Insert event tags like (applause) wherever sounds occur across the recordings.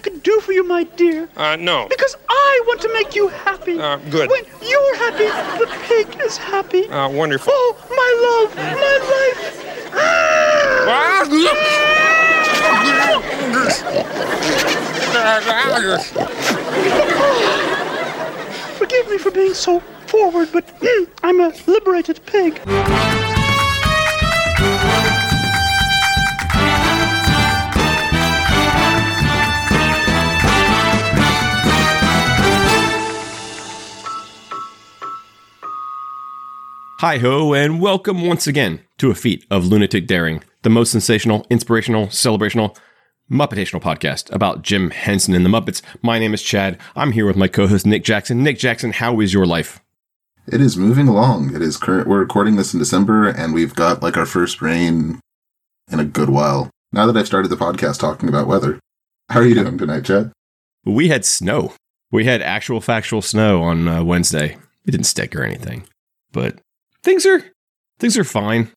I could do for you, my dear? Uh, no. Because I want to make you happy. Uh, good. When you're happy, the pig is happy. Uh, wonderful. Oh, my love, my life. Forgive me for being so forward, but mm, (clears throat) I'm a liberated pig. Hi ho, and welcome once again to a feat of lunatic daring, the most sensational, inspirational, celebrational, Muppetational podcast about Jim Henson and the Muppets. My name is Chad. I'm here with my co-host Nick Jackson. Nick Jackson, how is your life? It is moving along. It is current. We're recording this in December, and we've got like our first rain in a good while. Now that I've started the podcast talking about weather, how are you doing tonight, Chad? We had snow. We had actual factual snow on uh, Wednesday. It didn't stick or anything, but things are things are fine.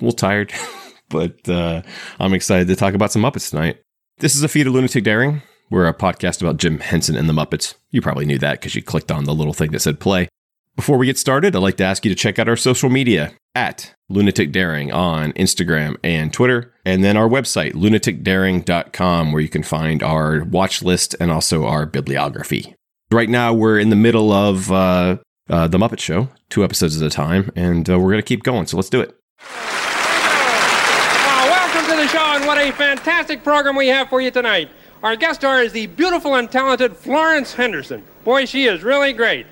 A little tired, (laughs) but uh, I'm excited to talk about some Muppets tonight. This is a feed of lunatic daring. We're a podcast about Jim Henson and the Muppets. You probably knew that because you clicked on the little thing that said play. Before we get started, I'd like to ask you to check out our social media at Lunatic Daring on Instagram and Twitter, and then our website, lunaticdaring.com, where you can find our watch list and also our bibliography. Right now, we're in the middle of uh, uh, The Muppet Show, two episodes at a time, and uh, we're going to keep going, so let's do it. Uh, welcome to the show, and what a fantastic program we have for you tonight. Our guest star is the beautiful and talented Florence Henderson. Boy, she is really great.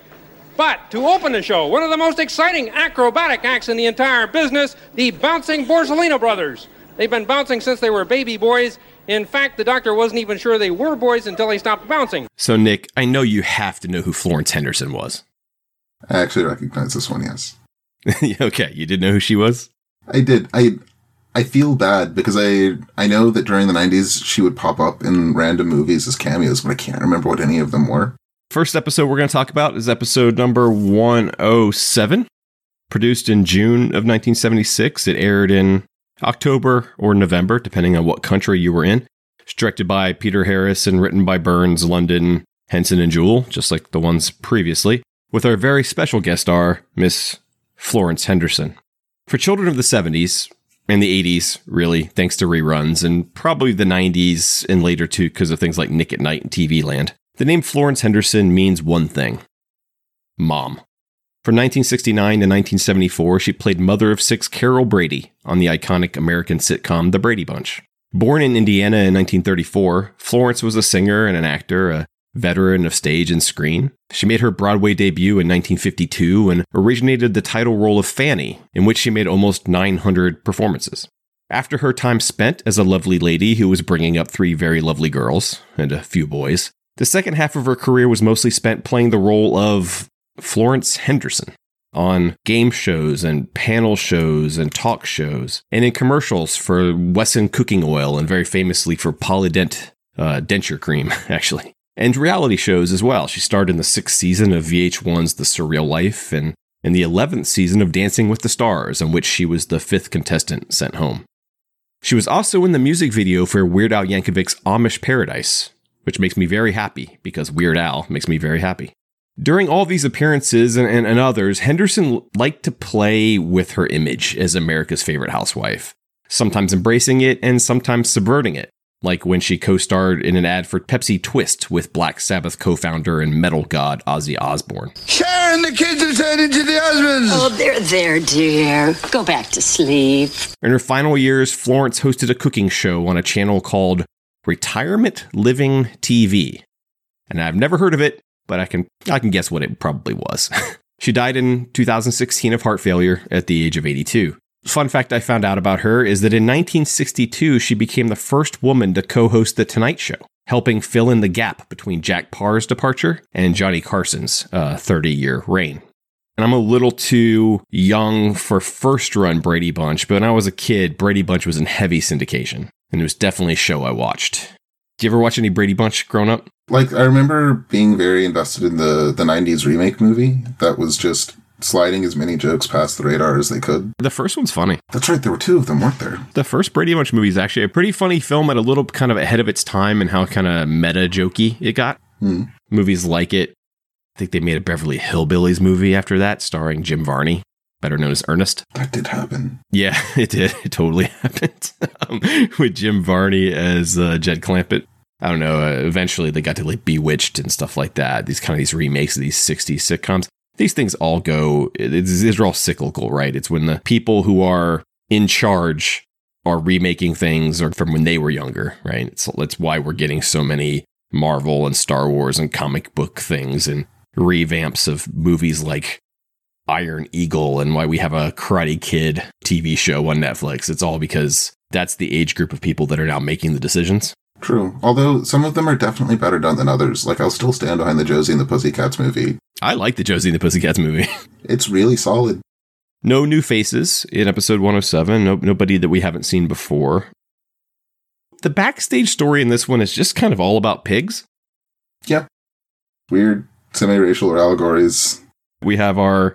But to open the show, one of the most exciting acrobatic acts in the entire business, the Bouncing Borsellino Brothers. They've been bouncing since they were baby boys. In fact, the doctor wasn't even sure they were boys until they stopped bouncing. So, Nick, I know you have to know who Florence Henderson was. I actually recognize this one. Yes, (laughs) okay, you didn't know who she was? I did. I I feel bad because I I know that during the '90s she would pop up in random movies as cameos, but I can't remember what any of them were. First episode we're going to talk about is episode number 107, produced in June of 1976. It aired in October or November, depending on what country you were in. It's directed by Peter Harris and written by Burns, London, Henson, and Jewell, just like the ones previously, with our very special guest star, Miss Florence Henderson. For children of the 70s and the 80s, really, thanks to reruns, and probably the 90s and later too, because of things like Nick at Night and TV Land, the name Florence Henderson means one thing Mom. From 1969 to 1974, she played mother of six Carol Brady on the iconic American sitcom The Brady Bunch. Born in Indiana in 1934, Florence was a singer and an actor, a veteran of stage and screen. She made her Broadway debut in 1952 and originated the title role of Fanny, in which she made almost 900 performances. After her time spent as a lovely lady who was bringing up three very lovely girls and a few boys, the second half of her career was mostly spent playing the role of Florence Henderson on game shows and panel shows and talk shows, and in commercials for Wesson cooking oil and very famously for Polident uh, denture cream, (laughs) actually. And reality shows as well. She starred in the sixth season of VH1's The Surreal Life and in the 11th season of Dancing with the Stars, in which she was the fifth contestant sent home. She was also in the music video for Weird Al Yankovic's Amish Paradise, which makes me very happy because Weird Al makes me very happy. During all these appearances and, and, and, others, Henderson liked to play with her image as America's favorite housewife, sometimes embracing it and sometimes subverting it, like when she co starred in an ad for Pepsi Twist with Black Sabbath co founder and metal god Ozzy Osbourne. Sharon, the kids are turning to the husbands. Oh, they're there, dear. Go back to sleep. In her final years, Florence hosted a cooking show on a channel called Retirement Living TV. And I've never heard of it, but I can I can guess what it probably was. (laughs) she died in 2016 of heart failure at the age of 82. Fun fact I found out about her is that in 1962 she became the first woman to co-host the Tonight Show, helping fill in the gap between Jack Paar's departure and Johnny Carson's uh, 30-year reign. And I'm a little too young for first run Brady Bunch, but when I was a kid, Brady Bunch was in heavy syndication, and it was definitely a show I watched. Do you ever watch any Brady Bunch growing up? Like I remember being very invested in the the '90s remake movie that was just sliding as many jokes past the radar as they could. The first one's funny. That's right, there were two of them, weren't there? The first Brady Bunch movie is actually a pretty funny film at a little kind of ahead of its time and how kind of meta jokey it got. Movies like it. I think they made a Beverly Hillbillies movie after that, starring Jim Varney, better known as Ernest. That did happen. Yeah, (laughs) it did. It totally (laughs) happened um, with Jim Varney as uh, Jed Clampett. I don't know. Uh, eventually, they got to like Bewitched and stuff like that. These kind of these remakes of these '60s sitcoms. These things all go. These are all cyclical, right? It's when the people who are in charge are remaking things or from when they were younger, right? So that's why we're getting so many Marvel and Star Wars and comic book things and revamps of movies like Iron Eagle and why we have a Karate Kid TV show on Netflix. It's all because that's the age group of people that are now making the decisions. True. Although some of them are definitely better done than others. Like, I'll still stand behind the Josie and the Pussycats movie. I like the Josie and the Pussycats movie. (laughs) It's really solid. no new faces in episode 107. No, nobody that we haven't seen before. The backstage story in this one is just kind of all about pigs. Yeah. Weird semi racial allegories. We have our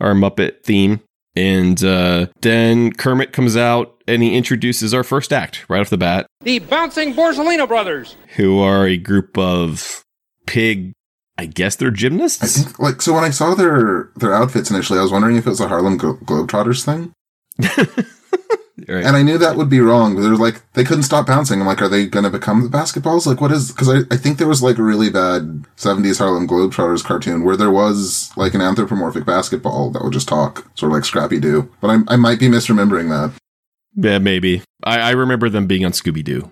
our Muppet theme, and uh, then Kermit comes out and he introduces our first act right off the bat, The Bouncing Borsellino Brothers. who are a group of pig. I guess they're gymnasts. I think, like, so when I saw their their outfits initially, I was wondering if it was a Harlem Glo- Globetrotters thing. (laughs) Right. And I knew that would be wrong, they're like, they couldn't stop bouncing. I'm like, are they going to become the basketballs? Like, what is, cause I, I think there was like a really bad 70s Harlem Globetrotters cartoon where there was like an anthropomorphic basketball that would just talk, sort of like Scrappy Doo. But I, I might be misremembering that. Yeah, maybe. I, I remember them being on Scooby Doo.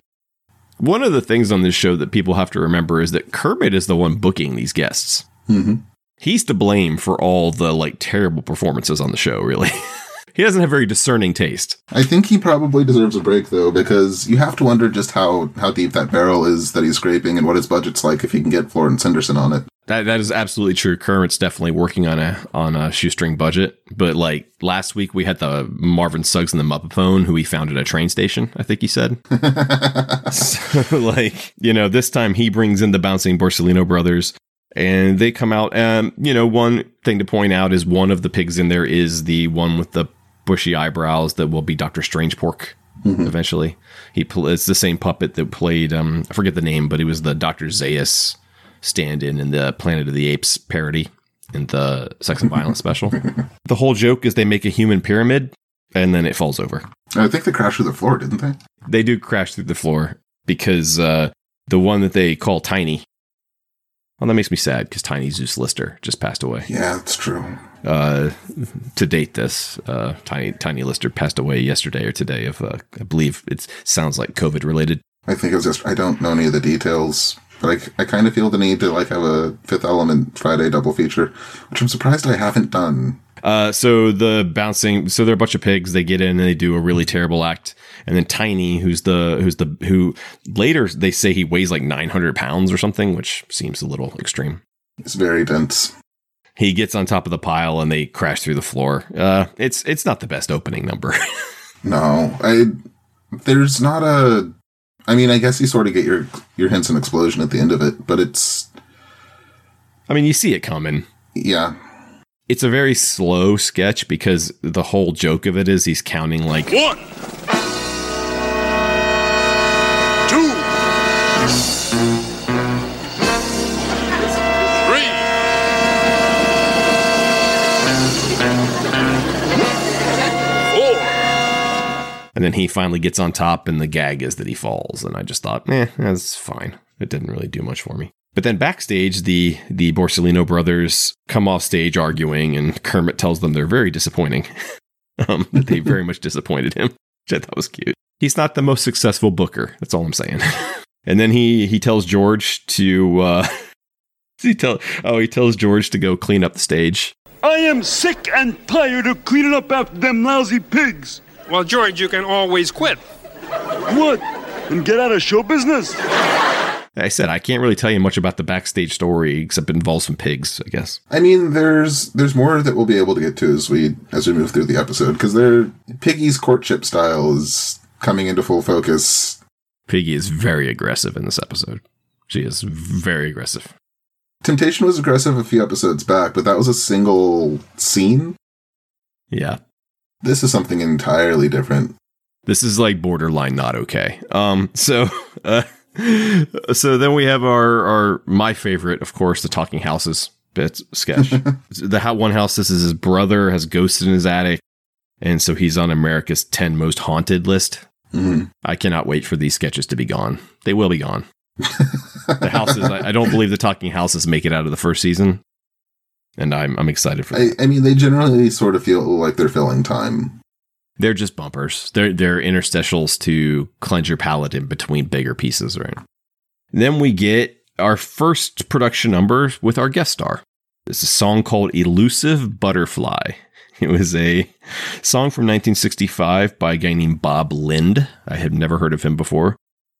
One of the things on this show that people have to remember is that Kermit is the one booking these guests. hmm He's to blame for all the like terrible performances on the show, really. (laughs) he doesn't have very discerning taste. I think he probably deserves a break though, because you have to wonder just how, how deep that barrel is that he's scraping and what his budget's like if he can get Florence Henderson on it. That that is absolutely true. Kermit's definitely working on a on a shoestring budget. But like last week we had the Marvin Suggs and the Muppaphone, who he found at a train station, I think he said. (laughs) so (laughs) like, you know, this time he brings in the bouncing Borsellino brothers and they come out. Um, you know, one thing to point out is one of the pigs in there is the one with the bushy eyebrows that will be Doctor Strangepork eventually. He pl- it's the same puppet that played um I forget the name, but he was the Doctor Zaius stand-in in the Planet of the Apes parody in the Sex and Violence special. (laughs) The whole joke is they make a human pyramid and then it falls over. I think they crashed through the floor, didn't they? They do crash through the floor because uh, the one that they call Tiny. Well, that makes me sad because Tiny Zeus Lister just passed away. Yeah, that's true. Uh, to date, this uh, Tiny Tiny Lister passed away yesterday or today. Of uh, I believe it sounds like COVID related. I think it was just I don't know any of the details, but I, I kind of feel the need to like have a Fifth Element Friday double feature, which I'm surprised I haven't done. Uh, so the bouncing, so they're a bunch of pigs. They get in and they do a really terrible act, and then Tiny, who's the who's the who later they say he weighs like nine hundred pounds or something, which seems a little extreme. It's very dense. He gets on top of the pile and they crash through the floor. Uh, it's it's not the best opening number. (laughs) No, I there's not a. I mean, I guess you sort of get your your hints and explosion at the end of it, but it's I mean, you see it coming. yeah, It's a very slow sketch because the whole joke of it is he's counting like One. And then he finally gets on top, and the gag is that he falls. And I just thought, eh, that's fine. It didn't really do much for me. But then backstage, the the Borsellino brothers come off stage arguing, and Kermit tells them they're very disappointing. (laughs) um, that they very much disappointed him, which I thought was cute. He's not the most successful booker. That's all I'm saying. (laughs) and then he he tells George to uh, (laughs) he tell oh he tells George to go clean up the stage. I am sick and tired of cleaning up after them lousy pigs. Well, George, you can always quit. What? And get out of show business? I said I can't really tell you much about the backstage story except it involves some pigs, I guess. I mean, there's there's more that we'll be able to get to as we as we move through the episode because their Piggy's courtship style is coming into full focus. Piggy is very aggressive in this episode. She is very aggressive. Temptation was aggressive a few episodes back, but that was a single scene. Yeah. This is something entirely different. This is like borderline not okay. Um, so, (laughs) uh, so then we have our, our, my favorite, of course, the talking houses bit sketch. (laughs) the how one house, this is his brother has ghosted in his attic. And so he's on America's 10 most haunted list. Mhm. I cannot wait for these sketches to be gone. They will be gone. the houses, I, I don't believe the talking houses make it out of the first season. And I'm, I'm excited for that. I, I mean, they generally sort of feel like they're filling time. They're just bumpers. They're they're interstitials to cleanse your palate in between bigger pieces, right? Then we get our first production number with our guest star. It's a song called Elusive Butterfly. (laughs) It was a song from 1965 by a guy named Bob Lind. I had never heard of him before,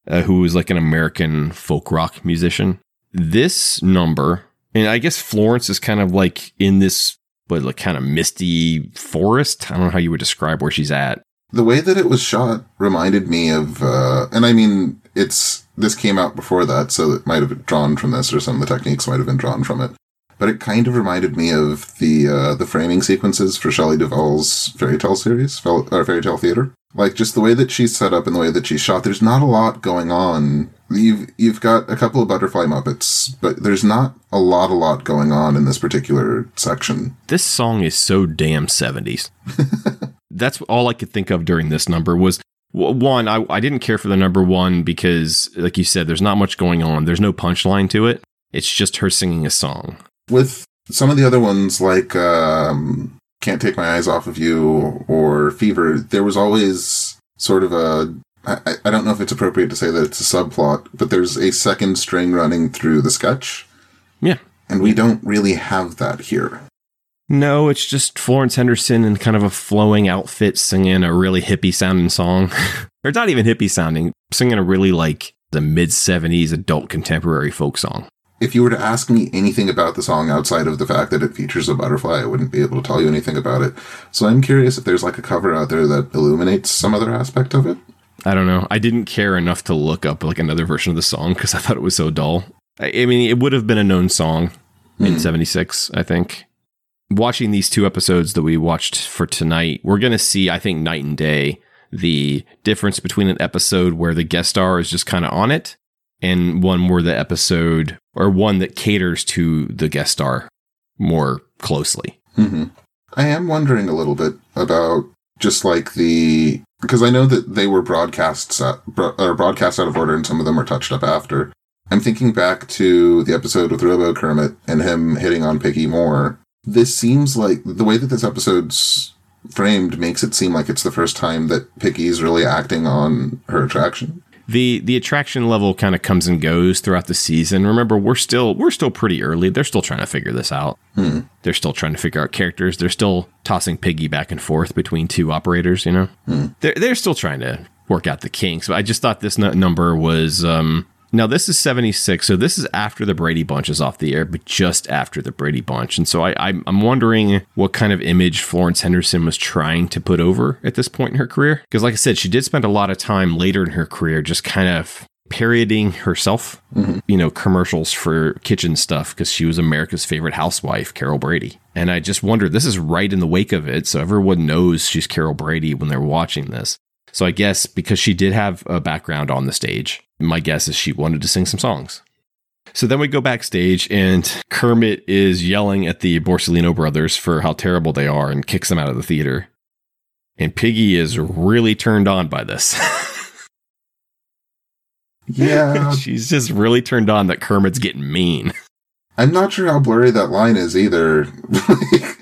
uh, who was like an American folk rock musician. This number, and I guess Florence is kind of like in this but like kind of misty forest. I don't know how you would describe where she's at. The way that it was shot reminded me of, uh, and I mean, it's, this came out before that, so it might have drawn from this, or some of the techniques might have been drawn from it. But it kind of reminded me of the, uh, the framing sequences for Shelley Duvall's fairy tale series, or fairy tale theater. Like, just the way that she's set up and the way that she's shot, there's not a lot going on. You've, you've got a couple of butterfly Muppets, but there's not a lot, a lot going on in this particular section. This song is so damn 70s. (laughs) That's all I could think of during this number was one, I, I didn't care for the number one because, like you said, there's not much going on. There's no punchline to it. It's just her singing a song. With some of the other ones like um, can't take my eyes off of you or fever there was always sort of a I, I don't know if it's appropriate to say that it's a subplot but there's a second string running through the sketch Yeah. and we don't really have that here No, it's just Florence Henderson in kind of a flowing outfit singing a really hippie sounding song. (laughs) or not even hippie sounding, singing a really like the mid 70s adult contemporary folk song. If you were to ask me anything about the song outside of the fact that it features a butterfly, I wouldn't be able to tell you anything about it. So I'm curious if there's like a cover out there that illuminates some other aspect of it. I don't know. I didn't care enough to look up like another version of the song because I thought it was so dull. I, I mean, it would have been a known song in hmm. 76, I think. Watching these two episodes that we watched for tonight, we're going to see, I think, night and day the difference between an episode where the guest star is just kind of on it and one where the episode or one that caters to the guest star more closely. hmm I am wondering a little bit about just like the because I know that they were broadcasts at, or broadcast out of order, and some of them were touched up after. I'm thinking back to the episode with Robo Kermit and him hitting on Piggy Moore. This seems like the way that this episode's framed makes it seem like it's the first time that Piggy's really acting on her attraction. The the attraction level kind of comes and goes throughout the season. Remember, we're still we're still pretty early. They're still trying to figure this out. They're still trying to figure out characters. They're still tossing Piggy back and forth between two operators. You know, they're they're still trying to work out the kinks. But I just thought this nu- number was. Um, now this is seventy six, so this is after the Brady Bunch is off the air, but just after the Brady Bunch, and so I, I'm I'm wondering what kind of image Florence Henderson was trying to put over at this point in her career, because like I said, she did spend a lot of time later in her career just kind of parodying herself, mm-hmm. you know, commercials for kitchen stuff because she was America's favorite housewife, Carol Brady. And I just wonder, this is right in the wake of it, so everyone knows she's Carol Brady when they're watching this. So I guess because she did have a background on the stage, my guess is she wanted to sing some songs. So then we go backstage, and Kermit is yelling at the Borsellino brothers for how terrible they are and kicks them out of the theater. And Piggy is really turned on by this. (laughs) Yeah, (laughs) She's just really turned on that Kermit's getting mean. I'm not sure how blurry that line is either. (laughs)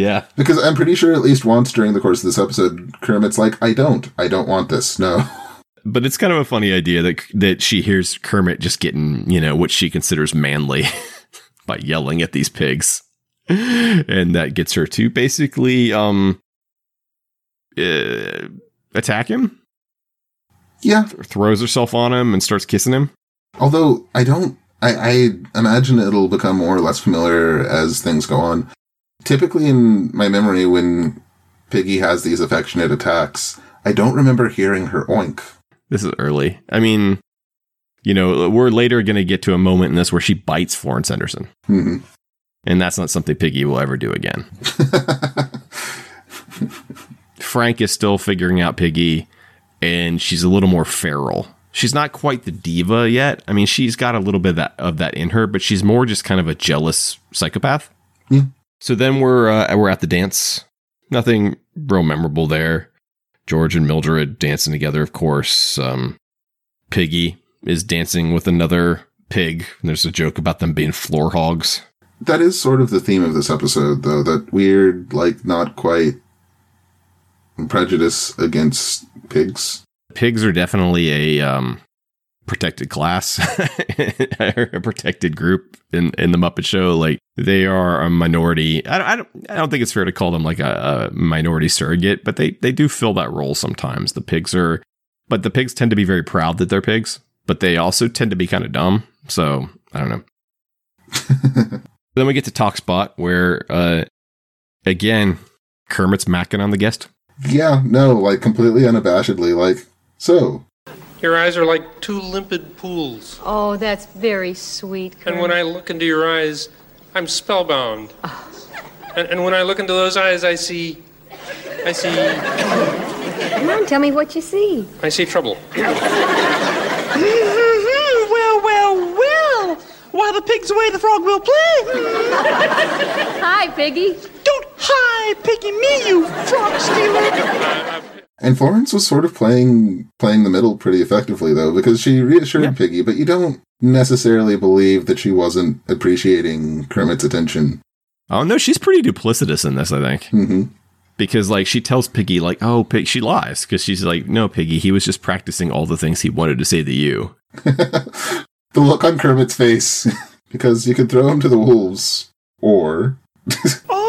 Yeah. because I'm pretty sure at least once during the course of this episode, Kermit's like, I don't. I don't want this. No. (laughs) But it's kind of a funny idea that that she hears Kermit just getting, you know, what she considers manly (laughs) by yelling at these pigs. And that gets her to basically um uh, attack him, Yeah. throws herself on him and starts kissing him. Although I don't, I, I imagine it'll become more or less familiar as things go on. Typically in my memory, when Piggy has these affectionate attacks, I don't remember hearing her oink. This is early. I mean, You know, we're later going to get to a moment in this where she bites Florence Henderson. hmm And that's not something Piggy will ever do again. (laughs) Frank is still figuring out Piggy, and she's a little more feral. She's not quite the diva yet. I mean, she's got a little bit of that, of that in her, but she's more just kind of a jealous psychopath. Yeah. So then we're uh, we're at the dance. Nothing real memorable there. George and Mildred dancing together, of course. Um, Piggy is dancing with another pig. There's a joke about them being floor hogs. That is sort of the theme of this episode, though. That weird, like, not quite prejudice against pigs. pigs are definitely a um, protected class, or (laughs) a protected group in, in the Muppet Show. Like they are a minority. I, don't- I don't. I don't think it's fair to call them like a, a minority surrogate, but they they do fill that role sometimes. The pigs are, but the pigs tend to be very proud that they're pigs, but they also tend to be kind of dumb. So I don't know. (laughs) then we get to Talk Spot, where uh, again Kermit's macking on the guest. Yeah, no, like, completely unabashedly. Like, so, Your eyes are like two limpid pools. Oh, that's very sweet. And when I look into your eyes, I'm spellbound. Ah. And, and when I look into those eyes, I see. I see. Come on, tell me what you see. I see trouble. (laughs) Well, well, well. While the pig's away, the frog will play. (laughs) Hi, Piggy. Don't hi, piggy me, you frog stealer. Uh, uh, and Florence was sort of playing playing the middle pretty effectively, though, because she reassured Piggy, but you don't necessarily believe that she wasn't appreciating Kermit's attention. Oh no, she's pretty duplicitous in this, I think. hmm Because like she tells Piggy like, "Oh, Pig," she lies because she's like, "No, Piggy, he was just practicing all the things he wanted to say to you." (laughs) The look on Kermit's face, (laughs) because you could throw him to the wolves, or Oh,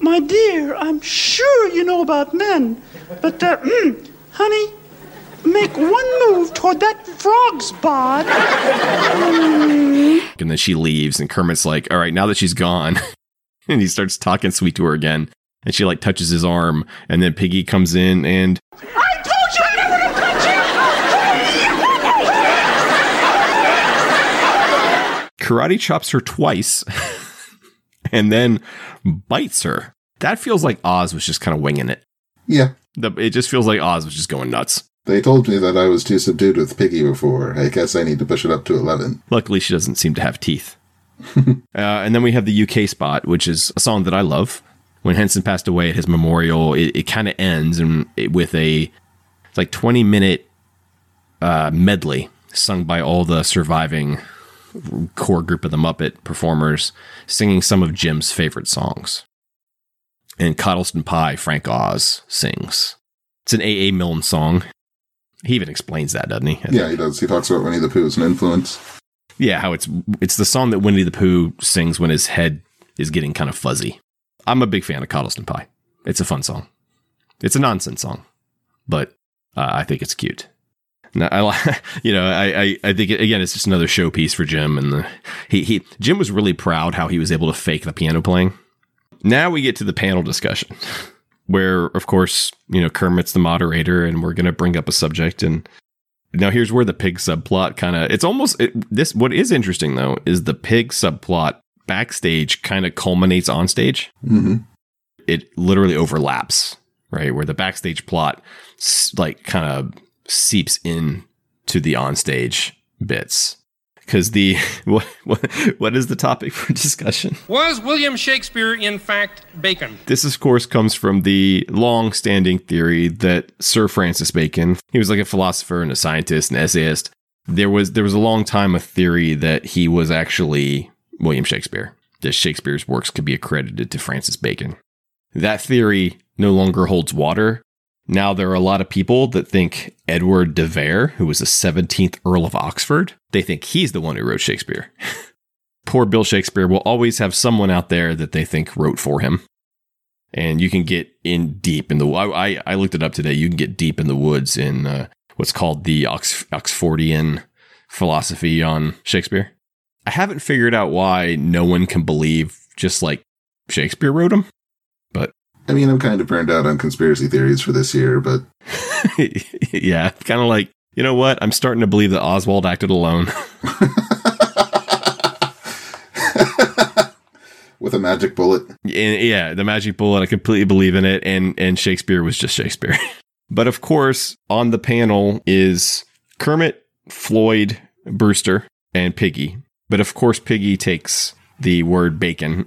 my dear, I'm sure you know about men. But, uh, mm, honey, make one move toward that frog's bod. (laughs) And then she leaves, and Kermit's like, "All right, now that she's gone," (laughs) and he starts talking sweet to her again, and she like touches his arm, and then Piggy comes in and I told you I never touch you! karate chops her twice, (laughs) and then bites her. That feels like Oz was just kind of winging it. yeah, The, it just feels like Oz was just going nuts. they told me that I was too subdued with Piggy before. I guess I need to push it up to eleven. Luckily, she doesn't seem to have teeth. (laughs) uh, and then we have the UK spot, which is a song that I love. When Henson passed away at his memorial, it, it kind of ends and it, with a like twenty minute uh, medley sung by all the surviving core group of the Muppet performers, singing some of Jim's favorite songs. And Cottleston Pie, Frank Oz sings. It's an A.A. Milne song. He even explains that, doesn't he? I Yeah, he does. He talks about Winnie the Pooh as an influence. Yeah, how it's it's the song that Winnie the Pooh sings when his head is getting kind of fuzzy. I'm a big fan of Cottleston Pie. It's a fun song. It's a nonsense song, but uh, I think it's cute. I, (laughs) you know, I, I, I think again, it's just another showpiece for Jim, and the, he, he, Jim was really proud how he was able to fake the piano playing. Now we get to the panel discussion, where of course, you know, Kermit's the moderator, and we're going to bring up a subject, and now here's where the pig subplot kind of it's almost it, this what is interesting though is the pig subplot backstage kind of culminates on stage hmm it literally overlaps right where the backstage plot like kind of seeps in to the onstage bits because the (laughs) what, what what is the topic for discussion Was William Shakespeare, in fact, bacon? This, of course, comes from the long standing theory that Sir Francis Bacon, he was like a philosopher and a scientist and essayist. There was there was a long time a theory that he was actually William Shakespeare, that Shakespeare's works could be accredited to Francis Bacon. That theory no longer holds water. Now there are a lot of people that think Edward de Vere, who was the 17th Earl of Oxford, they think he's the one who wrote Shakespeare. (laughs) Poor Bill Shakespeare will always have someone out there that they think wrote for him and you can get in deep in the. I I, looked it up today. You can get deep in the woods in uh, what's called the Ox, Oxfordian philosophy on Shakespeare. I haven't figured out why no one can believe just like Shakespeare wrote him, but I mean, I'm kind of burned out on conspiracy theories for this year, but (laughs) yeah, kind of like You know what? I'm starting to believe that Oswald acted alone. (laughs) With a magic bullet. And, yeah, the magic bullet. I completely believe in it, and and Shakespeare was just Shakespeare. (laughs) but of course, on the panel is Kermit, Floyd, Brewster, and Piggy. But of course, Piggy takes the word bacon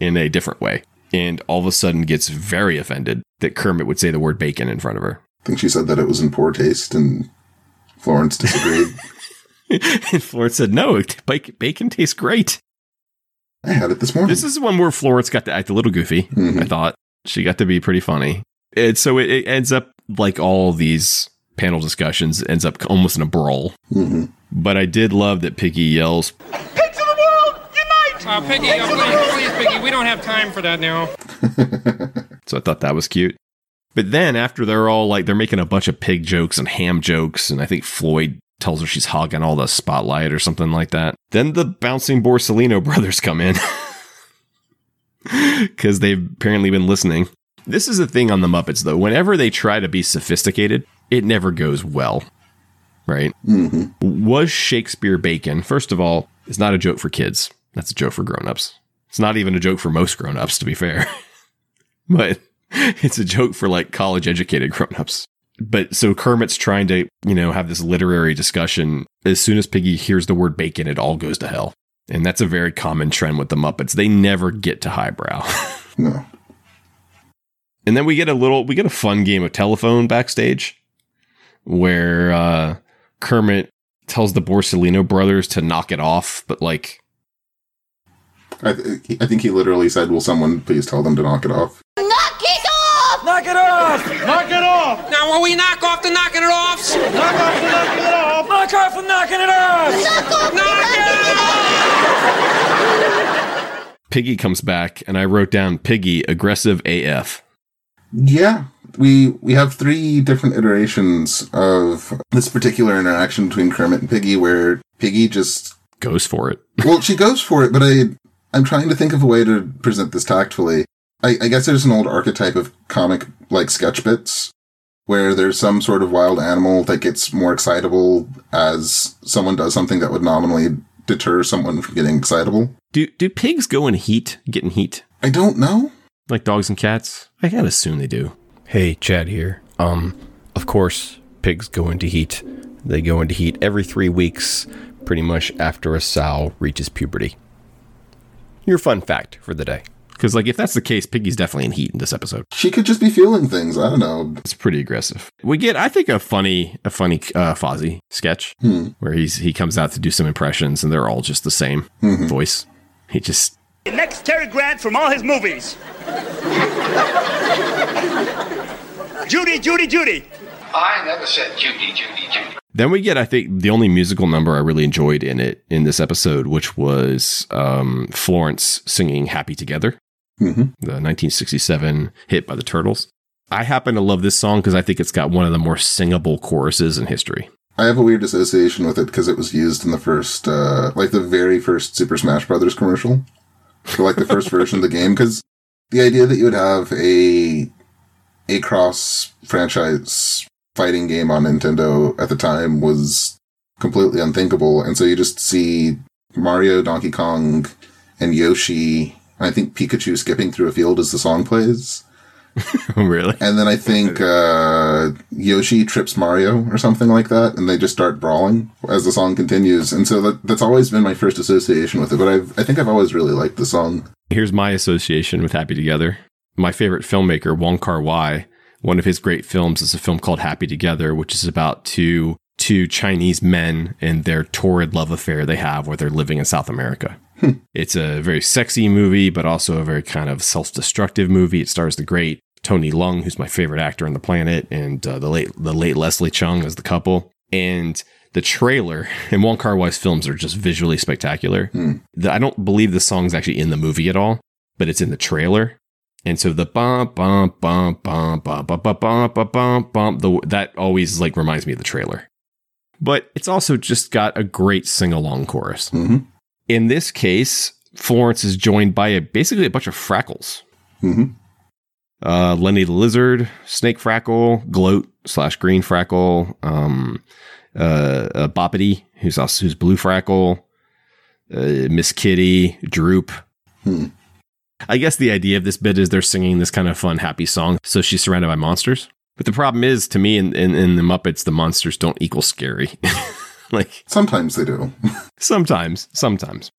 in a different way, and all of a sudden gets very offended that Kermit would say the word bacon in front of her. I think she said that it was in poor taste, and Florence disagreed. and (laughs) Florence said, "No, bacon, tastes great." I had it this morning. This is one where Florence got to act a little goofy. Mhm. I thought she got to be pretty funny. And so it, it ends up like all these panel discussions ends up almost in a brawl. hmm But I did love that Piggy yells, Pigs of the world, unite! Uh, Piggy, uh, please, please, Piggy, we don't have time for that now. (laughs) So I thought that was cute. But then after they're all like they're making a bunch of pig jokes and ham jokes, and I think Floyd tells her she's hogging all the spotlight or something like that. Then the bouncing Borsellino (laughs) brothers come in (laughs) because they've apparently been listening. This is the thing on the Muppets though. Whenever they try to be sophisticated, it never goes well. Right? Was Shakespeare bacon? First of all, it's not a joke for kids. That's a joke for grown-ups. It's not even a joke for most grown-ups, to be fair. (laughs) but it's a joke for like college educated grown-ups. But so Kermit's trying to, you know, have this literary discussion. As soon as Piggy hears the word bacon, it all goes to hell. And that's a very common trend with the Muppets. They never get to highbrow. (laughs) No. and then we get a little we get a fun game of telephone backstage where uh Kermit tells the Borsellino brothers to knock it off, but like I, th- I think he literally said, Will someone please tell them to knock it off? Knock it off! Knock it off! knock it off! Now, will we knock off the knocking it offs? Knock off the knocking it off! Knock off the knocking it off! Knock off Knock it off! Piggy comes back and I wrote down Piggy aggressive AF. Yeah. We we have three different iterations of this particular interaction between Kermit and Piggy where Piggy just Goes for it. well, she goes for it, but I I'm trying to think of a way to present this tactfully. I, I guess there's an old archetype of comic like sketch bits where there's some sort of wild animal that gets more excitable as someone does something that would nominally deter someone from getting excitable. Do do pigs go in heat? Get in heat? I don't know. Like dogs and cats? I gotta assume they do. Hey, Chad here. Um, of course, pigs go into heat. They go into heat every three weeks, pretty much after a sow reaches puberty. Your fun fact for the day. Because like if that's the case, Piggy's definitely in heat in this episode. She could just be feeling things. I don't know. It's pretty aggressive. We get, I think, a funny, a funny uh, Fozzie sketch Hmm. where he's he comes out to do some impressions, and they're all just the same voice. He just Next Cary Grant from all his movies. (laughs) Judy, Judy, Judy. I never said Judy, Judy, Judy. Then we get, I think, the only musical number I really enjoyed in it in this episode, which was um, Florence singing "Happy Together," Mhm. the 1967 hit by the Turtles. I happen to love this song because I think it's got one of the more singable choruses in history. I have a weird association with it because it was used in the first, uh, like the very first Super Smash Brothers commercial. For like the first version of the game. Because the idea that you would have a, a cross franchise fighting game on Nintendo at the time was completely unthinkable. And so you just see Mario, Donkey Kong, and Yoshi, and I think Pikachu skipping through a field as the song plays. (laughs) really? And then I think (laughs) uh, Yoshi trips Mario or something like that, and they just start brawling as the song continues. And so that, that's always been my first association with it. But I've, I think I've always really liked the song. Here's my association with Happy Together. My favorite filmmaker, Wong Kar Wai, one of his great films is a film called Happy Together, which is about two two Chinese men and their torrid love affair they have where they're living in South America. It's a very sexy movie, but also a very kind of self-destructive movie. It stars the great Tony Leung, who's my favorite actor on the planet, and uh, the late the late Leslie Cheung as the couple. And the trailer (laughs) and Wong Kar Wai's films are just visually spectacular. The, I don't believe the song's actually in the movie at all, but it's in the trailer. And so the bum bum bum bum bum bum bum bum bum bum bum the that always like reminds me of the trailer. But it's also just got a great sing along chorus. Mhm. In this case, Florence is joined by a basically a bunch of frackles. Mhm. Uh, Lenny the Lizard, Snake Frackle, Gloat slash Green Frackle, um, uh, uh Boppity, who's also who's Blue Frackle, uh, Miss Kitty, Droop. Hmm. I guess the idea of this bit is they're singing this kind of fun, happy song, so she's surrounded by monsters. But the problem is, to me, in, in, in the Muppets, the monsters don't equal scary. (laughs) like Sometimes they do. (laughs) sometimes, sometimes.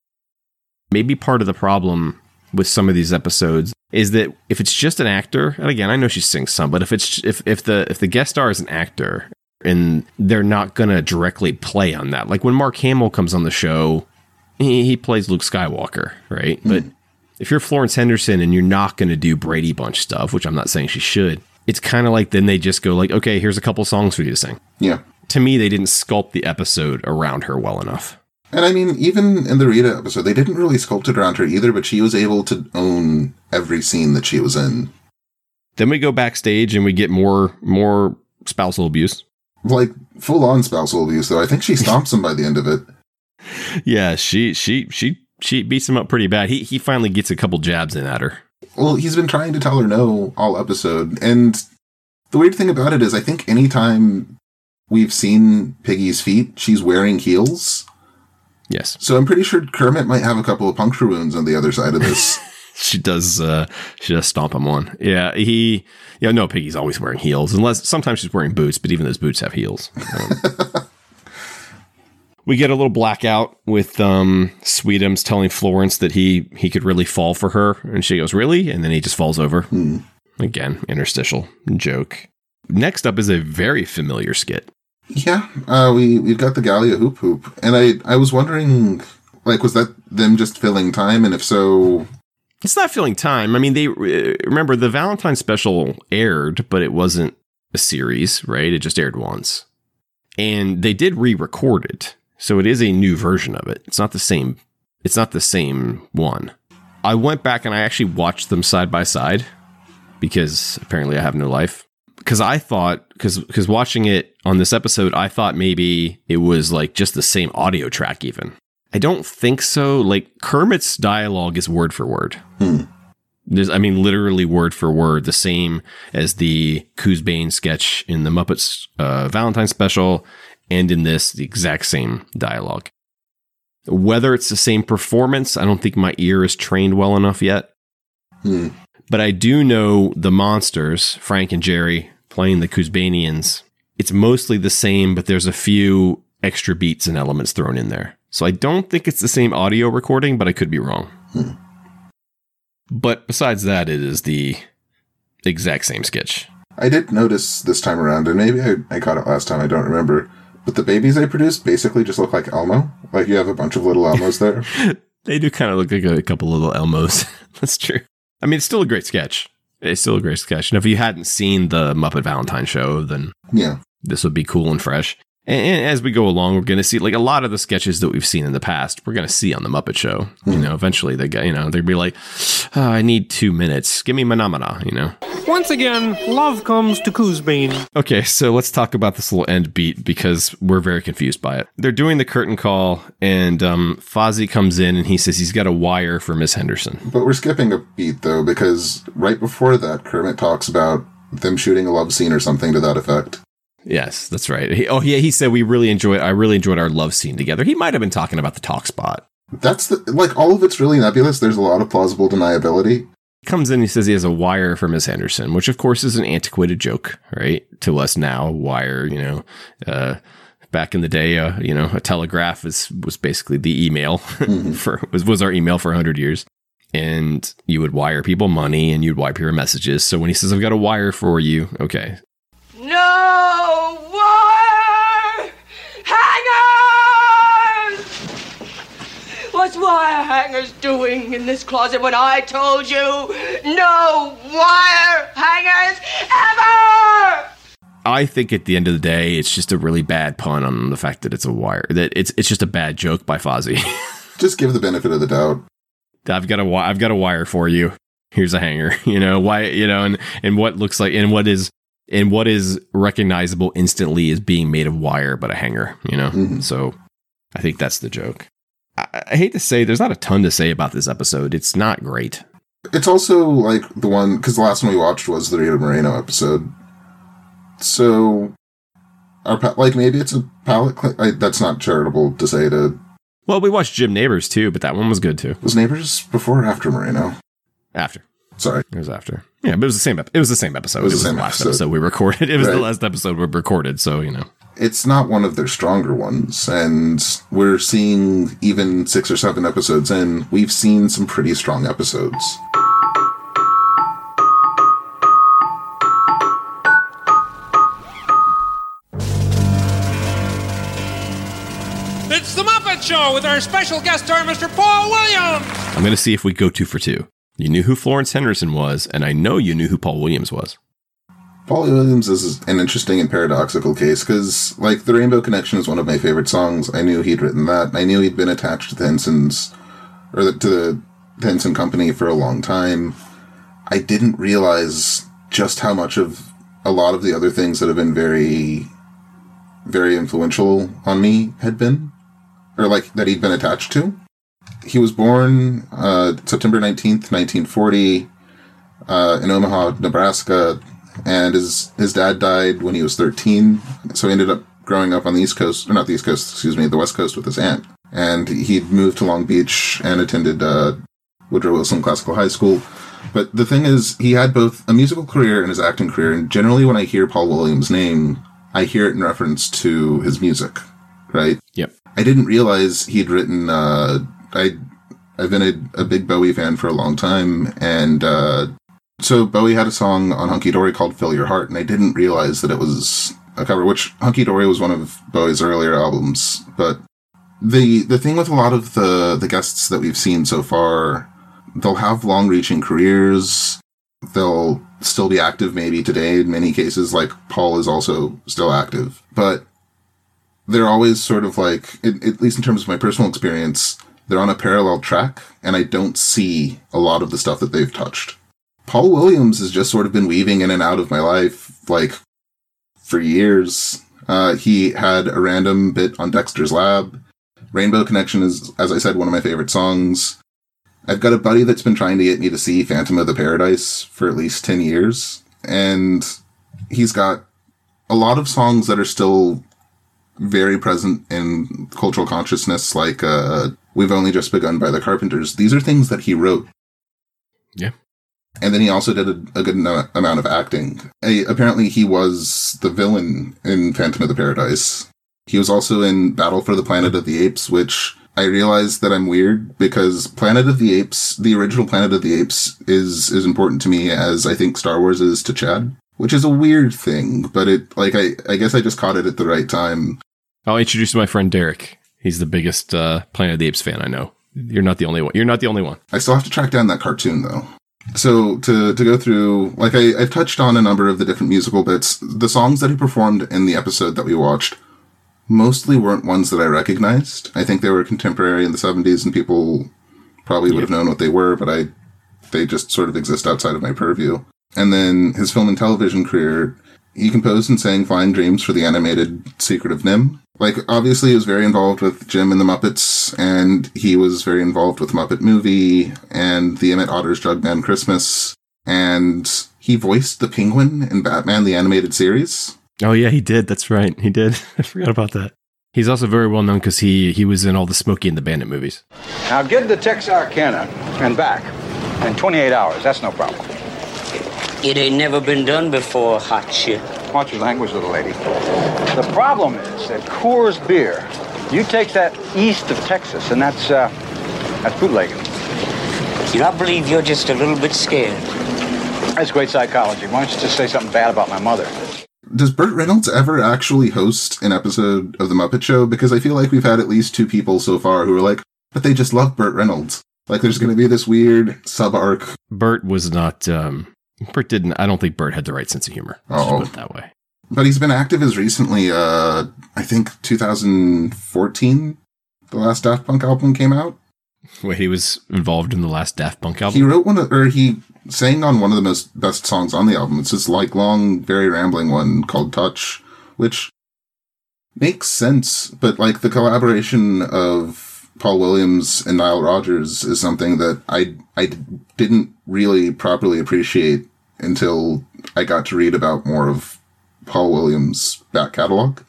Maybe part of the problem with some of these episodes is that if it's just an actor, and again, I know she sings some, but if it's if if the if the guest star is an actor and they're not gonna directly play on that, like when Mark Hamill comes on the show, he, he plays Luke Skywalker, right? But hmm. If you're Florence Henderson and you're not gonna do Brady Bunch stuff, which I'm not saying she should, it's kind of like then they just go like, okay, here's a couple songs for you to sing. Yeah. To me, they didn't sculpt the episode around her well enough. And I mean, even in the Rita episode, they didn't really sculpt it around her either, but she was able to own every scene that she was in. Then we go backstage and we get more more spousal abuse. Like full on spousal abuse, though. I think she (laughs) stomps him by the end of it. Yeah, she she she she beats him up pretty bad. He he finally gets a couple jabs in at her. Well, he's been trying to tell her no all episode. And the weird thing about it is, I think anytime we've seen Piggy's feet, she's wearing heels. Yes. So I'm pretty sure Kermit might have a couple of puncture wounds on the other side of this. (laughs) She does uh she does stomp him on. Yeah, he yeah, no, Piggy's always wearing heels. Unless sometimes she's wearing boots, but even those boots have heels. (laughs) Um, we get a little blackout with um Sweetums telling Florence that he he could really fall for her, and she goes, Really? And then he just falls over. Again, interstitial joke. Next up is a very familiar skit. yeah, uh, we we've got the Gallia hoop hoop, and I I was wondering, like, was that them just filling time? And if so, It's not filling time. I mean, they uh, remember the Valentine special aired, but it wasn't a series, right? It just aired once. And they did re-record it. So it is a new version of it. It's not the same it's not the same one. I went back and I actually watched them side by side because apparently I have no life. Cuz I thought cuz cuz watching it on this episode, I thought maybe it was like just the same audio track even. I don't think so. Like Kermit's dialogue is word for word. There's, I mean, literally word for word, the same as the Coos-Bane sketch in the Muppets uh, Valentine special, and in this, the exact same dialogue. Whether it's the same performance, I don't think my ear is trained well enough yet. hmm. But I do know the monsters, Frank and Jerry, playing the Kuzbanians. It's mostly the same, but there's a few extra beats and elements thrown in there. So I don't think it's the same audio recording, but I could be wrong. But besides that, it is the exact same sketch. I did notice this time around, and maybe I, I caught it last time. I don't remember. But the babies they produce basically just look like Elmo. Like you have a bunch of little Elmos there. (laughs) They do kind of look like a couple little Elmos. (laughs) That's true. I mean, it's still a great sketch. It's still a great sketch. And if you hadn't seen the Muppet Valentine show, then yeah. this would be cool and fresh. And, and as we go along, we're going to see like a lot of the sketches that we've seen in the past. We're going to see on the Muppet Show. You know, eventually they get, you know, they'd be like, oh, "I need two minutes. Give me Mahna Mahna." You know. Once again, love comes to Coosbane. Okay, so let's talk about this little end beat because we're very confused by it. They're doing the curtain call, and um, Fozzie comes in and he says he's got a wire for Miss Henderson. But we're skipping a beat though, because right before that, Kermit talks about them shooting a love scene or something to that effect. Yes, that's right. He, oh, yeah, he said we really enjoyed. I really enjoyed our love scene together. He might have been talking about the talk spot. That's the like all of it's really nebulous. There's a lot of plausible deniability. comes in he says he has a wire for miss henderson which of course is an antiquated joke right to us now wire you know uh back in the day uh, you know a telegraph is was basically the email (laughs) for was, was our email for 100 years and you would wire people money and you'd wire people messages so when he says i've got a wire for you okay No wire hangers! What's wire hangers doing in this closet when I told you no wire hangers ever? i think at the end of the day it's just a really bad pun on the fact that it's a wire that it's it's just a bad joke by fozzie (laughs) Just give the benefit of the doubt. I've got a wi- I've got a wire for you. Here's a hanger. (laughs) You know why? You know, and and what looks like and what is and what is recognizable instantly is being made of wire, but a hanger. You know, mm-hmm. so I think that's the joke. I, I hate to say, there's not a ton to say about this episode. It's not great. It's also like the one because the last one we watched was the Rita Moreno episode. So our like maybe it's a palette. Cl- I, that's not charitable to say. To Well, we watched Jim Nabors too, but that one was good too. was Nabors before or after Moreno? After. Sorry, It was after. Yeah, but it was the same. Ep- it was the same episode. It was, the same the last episode. episode. we recorded. (laughs) It was the last episode we recorded. So you know. it's not one of their stronger ones, and we're seeing even six or seven episodes in, we've seen some pretty strong episodes. It's the Muppet Show with our special guest star, Mr. Paul Williams. I'm going to see if we go two for two. You knew who Florence Henderson was, and I know you knew who Paul Williams was. Paul Williams is an interesting and paradoxical case because, like, The Rainbow Connection is one of my favorite songs. I knew he'd written that. I knew he'd been attached to the Hensons, or the, to the Henson Company for a long time. I didn't realize just how much of a lot of the other things that have been very, very influential on me had been, or like that he'd been attached to. He was born uh, September 19th, 1940, uh, in Omaha, Nebraska, and his his dad died when he was 13 so he ended up growing up on the east coast or not the east coast excuse me the west coast with his aunt. And he moved to long beach and attended uh, woodrow wilson classical high school. But the thing is he had both a musical career and his acting career and generally when i hear paul williams name i hear it in reference to his music right? Yep. i didn't realize he'd written uh, i i've been a, a big bowie fan for a long time and uh, so Bowie had a song on Hunky Dory called "Fill Your Heart," and I didn't realize that it was a cover. Which Hunky Dory was one of Bowie's earlier albums, but the the thing with a lot of the the guests that we've seen so far, they'll have long reaching careers. They'll still be active maybe today in many cases. Like Paul is also still active, but they're always sort of like, at, at least in terms of my personal experience, they're on a parallel track, and I don't see a lot of the stuff that they've touched. Paul Williams has just sort of been weaving in and out of my life, like, for years. Uh, he had a random bit on Dexter's Lab. Rainbow Connection is, as I said, one of my favorite songs. I've got a buddy that's been trying to get me to see Phantom of the Paradise for at least 10 years, and he's got a lot of songs that are still very present in cultural consciousness, like uh, We've Only Just Begun by the Carpenters. These are things that he wrote. Yeah. And then he also did a, a good no- amount of acting. A, apparently, he was the villain in Phantom of the Paradise. He was also in Battle for the Planet of the Apes, which I realize that I'm weird because Planet of the Apes, the original Planet of the Apes, is is important to me as I think Star Wars is to Chad, which is a weird thing, but it like I I guess I just caught it at the right time. I'll introduce my friend Derek. He's the biggest uh, Planet of the Apes fan I know. You're not the only one. You're not the only one. I still have to track down that cartoon though. So to to go through, like I, I've touched on a number of the different musical bits. The songs that he performed in the episode that we watched mostly weren't ones that I recognized. I think they were contemporary in the '70s, and people probably would have known what they were, but I they just sort of exist outside of my purview. And then his film and television career, he composed and sang "Flying Dreams" for the animated Secret of NIMH. Like, obviously, he was very involved with Jim and the Muppets, and he was very involved with Muppet Movie and the Emmet Otter's Jug-Band Christmas, and he voiced the Penguin in Batman the Animated Series. Oh yeah, he did. That's right. He did. (laughs) I forgot about that. He's also very well known because he he was in all the Smokey and the Bandit movies. Now get to Texarkana and back in 28 hours. That's no problem. It ain't never been done before, hot shit. Watch your language, little lady. The problem is that Coors beer, you take that east of Texas, and that's, uh, that's bootlegging. You know, I believe you're just a little bit scared. That's great psychology. Why don't you just say something bad about my mother? Does Burt Reynolds ever actually host an episode of The Muppet Show? Because I feel like we've had at least two people so far who are like, but they just love Burt Reynolds. Like there's going to be this weird sub arc. Burt was not. Um, Burt didn't. I don't think Burt had the right sense of humor. Oh. put it that way. But he's been active as recently, uh, I think 2014, the last Daft Punk album came out. Wait, he was involved in the last Daft Punk album. He wrote one, of, or he sang on one of the most best songs on the album. It's this like long, very rambling one called Touch, which makes sense, but like the collaboration of Paul Williams and Nile Rodgers is something that I, I didn't really properly appreciate until I got to read about more of Paul Williams' back catalog.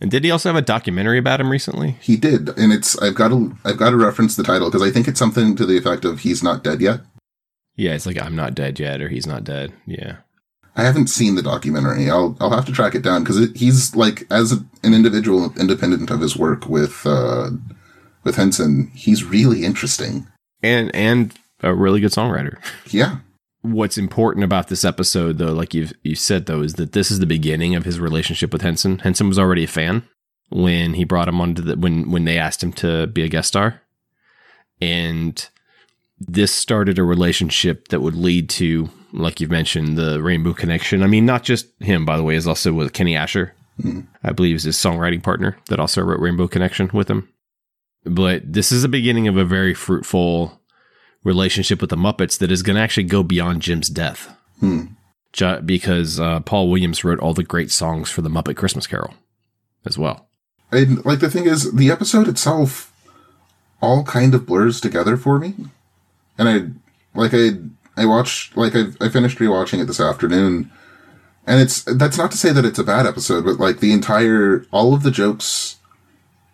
And did he also have a documentary about him recently? He did, and it's I've got to I've got to reference the title because I think it's something to the effect of "He's not dead yet." Yeah, it's like I'm not dead yet, or he's not dead. Yeah. I haven't seen the documentary. I'll I'll have to track it down because he's like as a, an individual, independent of his work with uh, with Henson, he's really interesting and and a really good songwriter. Yeah. What's important about this episode, though, like you you said, though, is that this is the beginning of his relationship with Henson. Henson was already a fan when he brought him onto the when when they asked him to be a guest star, and this started a relationship that would lead to, like you've mentioned, the Rainbow Connection. I mean, not just him, by the way, is also with Kenny Ascher, mm-hmm. I believe, is his songwriting partner that also wrote Rainbow Connection with him. But this is the beginning of a very fruitful relationship with the Muppets that is going to actually go beyond Jim's death. Hmm. Because uh, Paul Williams wrote all the great songs for the Muppet Christmas Carol as well. And like the thing is, the episode itself all kind of blurs together for me. And I like I I watched like I I finished rewatching it this afternoon. And it's that's not to say that it's a bad episode, but like the entire all of the jokes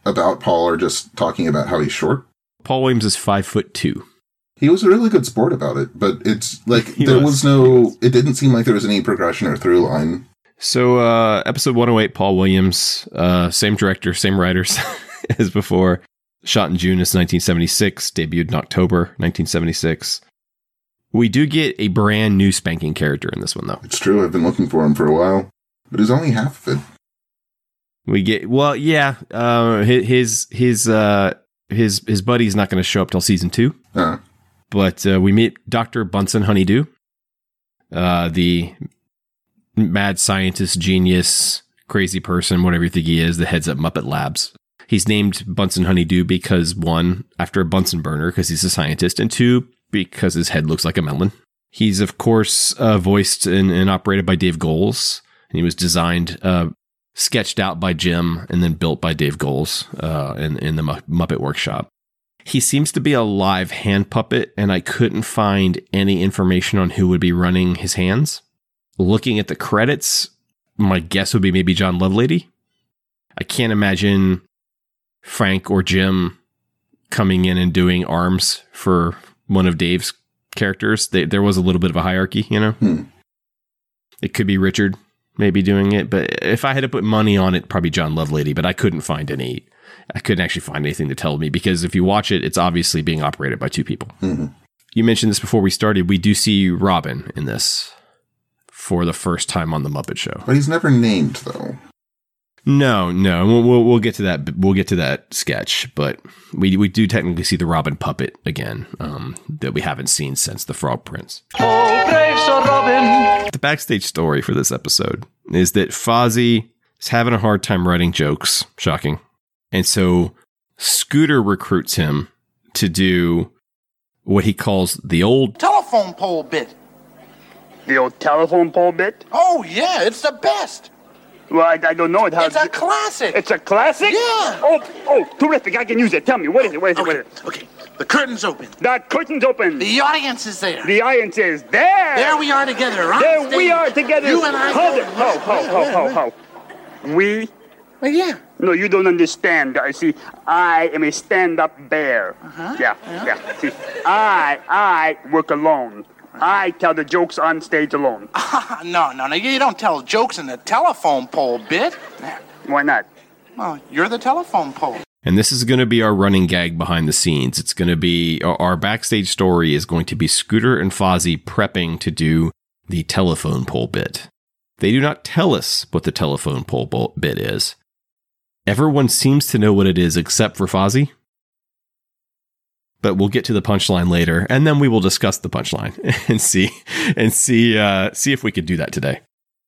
about Paul are just talking about how he's short. Paul Williams is five foot two. He was a really good sport about it, but it's like (laughs) he there was, was no. Was. It didn't seem like there was any progression or through line. So, uh, episode 108, Paul Williams, uh, same director, same writers (laughs) as before. Shot in June is 1976, debuted in October 1976. We do get a brand new spanking character in this one, though. It's true. I've been looking for him for a while, but he's only half of it. We get well, yeah. Uh, his his uh, his his buddy's not going to show up till season two. Uh-huh. But uh, we meet Doctor Bunsen Honeydew, uh, the mad scientist, genius, crazy person, whatever you think he is, that heads up Muppet Labs. He's named Bunsen Honeydew because one, after a Bunsen burner, because he's a scientist, and two, because his head looks like a melon. He's of course uh, voiced and, and, operated by Dave Goelz, and he was designed uh, sketched out by Jim and then built by Dave Goelz uh, in, in the Muppet Workshop. He seems to be a live hand puppet, and I couldn't find any information on who would be running his hands. Looking at the credits, my guess would be maybe John Lovelady. I can't imagine Frank or Jim coming in and doing arms for one of Dave's characters. They, there was a little bit of a hierarchy, you know? Hmm. It could be Richard maybe doing it. But if I had to put money on it, probably John Lovelady. But I couldn't find any. I couldn't actually find anything to tell me because if you watch it, it's obviously being operated by two people. Mm-hmm. You mentioned this before we started. We do see Robin in this for the first time on the Muppet Show, but he's never named though. No, no, we'll, we'll, we'll get to that. We'll get to that sketch, but we we do technically see the Robin puppet again um, that we haven't seen since the Frog Prince. Oh, Robin. The backstage story for this episode is that Fozzie is having a hard time writing jokes. Shocking, and so Scooter recruits him to do what he calls the old telephone pole bit. The old telephone pole bit? Oh yeah, it's the best. Well, I, I don't know. It has, it's a classic. It's a classic? Yeah. Oh, oh, terrific. I can use it. Tell me, what is it? What is okay. it? What is it? Okay. The curtain's open. The curtain's open. The audience is there. The audience is there. There we are together. Right? There stage. we are together. You and I. Hold it. Ho, ho, ho, ho, ho. We? Well, yeah. No, you don't understand. I see. I am a stand-up bear. Uh-huh. Yeah, yeah, yeah. See, I, I work alone. I tell the jokes on stage alone. (laughs) no, no, no. You don't tell jokes in the telephone pole bit. Why not? Well, you're the telephone pole. And this is going to be our running gag behind the scenes. It's going to be our backstage story is going to be Scooter and Fozzie prepping to do the telephone pole bit. They do not tell us what the telephone pole bit is. Everyone seems to know what it is except for Fozzie but we'll get to the punchline later, and then we will discuss the punchline (laughs) and see and see uh, see if we could do that today.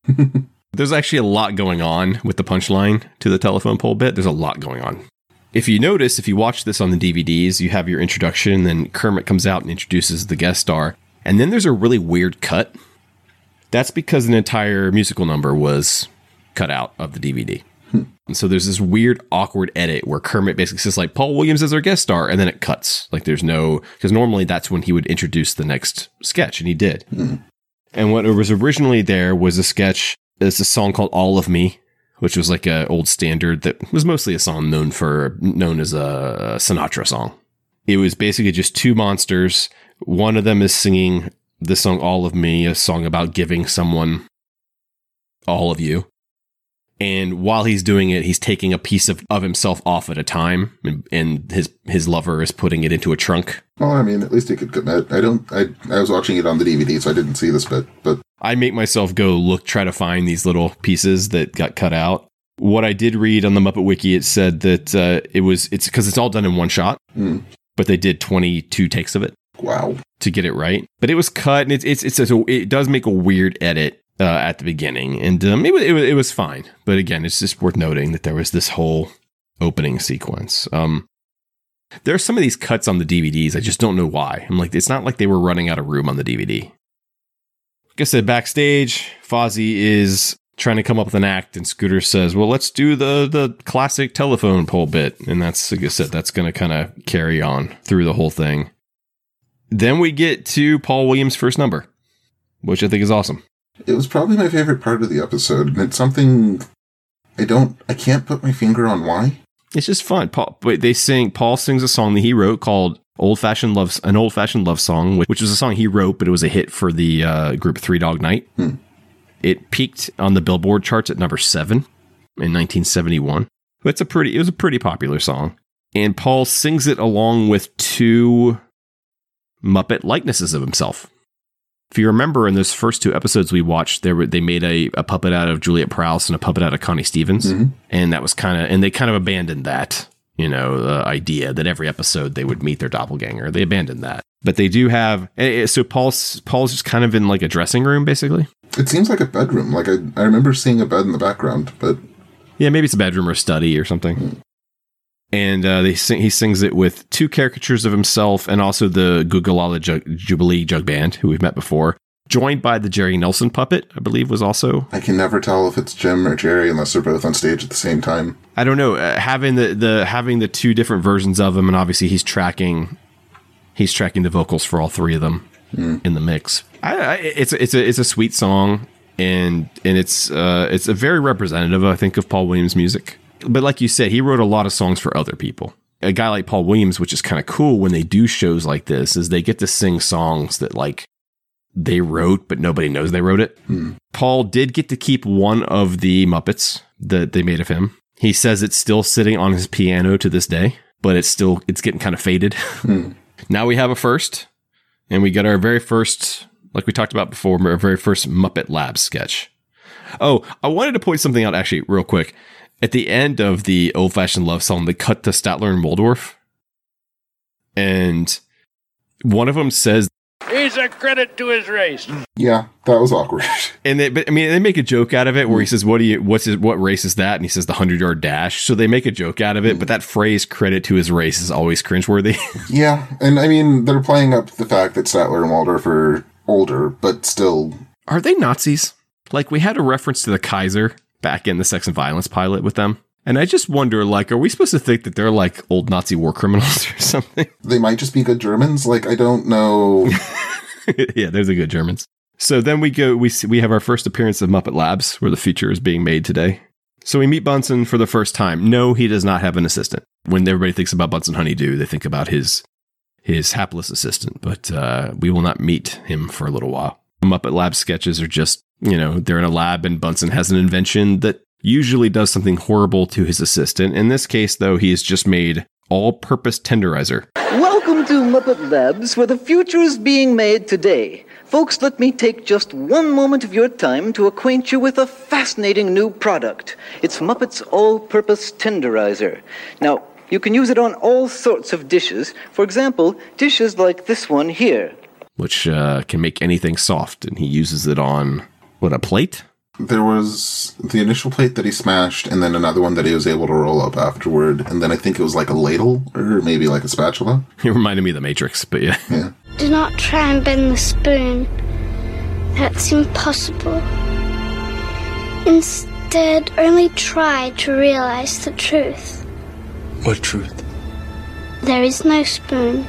(laughs) There's actually a lot going on with the punchline to the telephone pole bit. There's a lot going on. If you notice, if you watch this on the DVDs, you have your introduction, then Kermit comes out and introduces the guest star, and then there's a really weird cut. That's because an entire musical number was cut out of the DVD. And so there's this weird, awkward edit where Kermit basically says like Paul Williams is our guest star, and then it cuts. Like there's no because normally that's when he would introduce the next sketch, and he did. Mm. And what was originally there was a sketch. It's a song called "All of Me," which was like a old standard that was mostly a song known for known as a Sinatra song. It was basically just two monsters. One of them is singing the song All of Me, a song about giving someone all of you. And while he's doing it, he's taking a piece of, of himself off at a time, and, and his his lover is putting it into a trunk. Well, I mean, at least he could commit. I don't. I I was watching it on the DVD, so I didn't see this bit. But I make myself go look, try to find these little pieces that got cut out. What I did read on the Muppet Wiki, it said that uh, it was it's because it's all done in one shot, Hmm. but they did twenty two takes of it. Wow, to get it right. But it was cut, and it's it's it's, a, it does make a weird edit uh, at the beginning, and um, it, was, it it was fine. But again, it's just worth noting that there was this whole opening sequence. Um, there are some of these cuts on the DVDs. I just don't know why. I'm like, it's not like they were running out of room on the DVD. Like I said, backstage, Fozzie is trying to come up with an act, and Scooter says, "Well, let's do the the classic telephone pole bit," and that's like I said, that's going to kind of carry on through the whole thing. Then we get to Paul Williams' first number, which I think is awesome. It was probably my favorite part of the episode, and it's something I don't. I can't put my finger on why. It's just fun. Paul, but they sing. Paul sings a song that he wrote called "Old Fashioned Love," an old fashioned love song, which, which was a song he wrote, but it was a hit for the uh, group Three Dog Night. It peaked on the Billboard charts at number seven in 1971. It's a pretty. It was a pretty popular song, and Paul sings it along with two Muppet likenesses of himself. If you remember in those first two episodes we watched, there were, they made a, a puppet out of Juliet Prowse and a puppet out of Connie Stevens, and that was kind of and they kind of abandoned that you know the idea that every episode they would meet their doppelganger. They abandoned that, but they do have eh, eh, so Paul's Paul's just kind of in like a dressing room basically. It seems like a bedroom. Like I, I remember seeing a bed in the background, but Yeah, maybe it's a bedroom or a study or something. And uh, they sing, he sings it with two caricatures of himself and also the Gogolala Jug, Jubilee Jug Band, who we've met before, joined by the Jerry Nelson puppet, I believe was also. I can never tell if it's Jim or Jerry unless they're both on stage at the same time. I don't know. Uh, having the, the having the two different versions of him, and obviously he's tracking, he's tracking the vocals for all three of them in the mix. I, I, it's it's a it's a sweet song, and and it's uh it's a very representative, I think, of Paul Williams' music. But like you said, he wrote a lot of songs for other people. A guy like Paul Williams, which is kind of cool when they do shows like this, is they get to sing songs that like they wrote, but nobody knows they wrote it. Hmm. Paul did get to keep one of the Muppets that they made of him. He says it's still sitting on his piano to this day, but it's still it's getting kind of faded. (laughs) Hmm. now we have a first, and we got our very first, like we talked about before, our very first Muppet Lab sketch. Oh, I wanted to point something out actually, real quick. At the end of the old fashioned love song, they cut to Statler and Waldorf, and one of them says He's a credit to his race. Yeah, that was awkward. (laughs) And they, but I mean, they make a joke out of it where he says, "What do you? What's his? What race is that?" And he says, "The hundred yard dash." So they make a joke out of it, but that phrase "credit to his race" is always cringeworthy. (laughs) yeah, and I mean they're playing up the fact that Statler and Waldorf are older, but still. Are they Nazis? Like we had a reference to the Kaiser back in the Sex and Violence pilot with them, and I just wonder, like, are we supposed to think that they're like old Nazi war criminals (laughs) or something? They might just be good Germans. Like I don't know. (laughs) yeah, they're the good Germans. So then we go. We see, we have our first appearance of Muppet Labs, where the feature is being made today. So we meet Bunsen for the first time. No, he does not have an assistant. When everybody thinks about Bunsen Honeydew, they think about his his hapless assistant. But uh, we will not meet him for a little while. Muppet Lab sketches are just you know they're in a lab and Bunsen has an invention that usually does something horrible to his assistant. In this case, though, he has just made all-purpose tenderizer. Welcome to Muppet Labs, where the future is being made today. Folks, let me take just one moment of your time to acquaint you with a fascinating new product. It's Muppet's All Purpose Tenderizer. Now, you can use it on all sorts of dishes. For example, dishes like this one here. which uh, can make anything soft, and he uses it on what a plate. There was the initial plate that he smashed, and then another one that he was able to roll up afterward, and then I think it was like a ladle or maybe like a spatula. (laughs) It reminded me of the Matrix, but yeah. Yeah. Do not try and bend the spoon. That's impossible. Instead, only try to realize the truth. What truth? There is no spoon.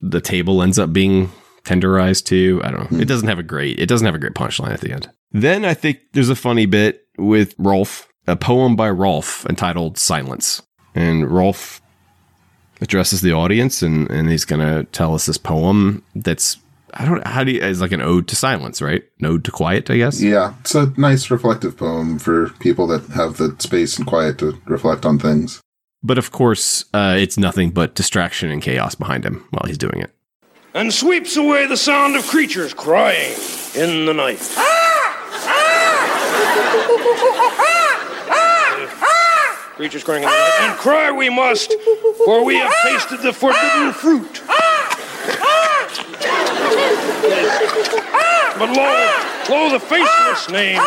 The table ends up being tenderized too. I don't know. It doesn't have a great. It doesn't have a great punchline at the end. Then I think there's a funny bit with Rolf. a poem by Rolf entitled Silence. And Rolf addresses the audience and, and he's going to tell us this poem that's, I don't how do you, it's like an ode to silence, right? An ode to quiet, I guess. Yeah, it's a nice reflective poem for people that have the space and quiet to reflect on things. But of course, uh, it's nothing but distraction and chaos behind him while he's doing it. And sweeps away the sound of creatures crying in the night. Creatures crying in the night. And cry we must, for we have tasted the forbidden fruit. But lo, lo, the faceless name.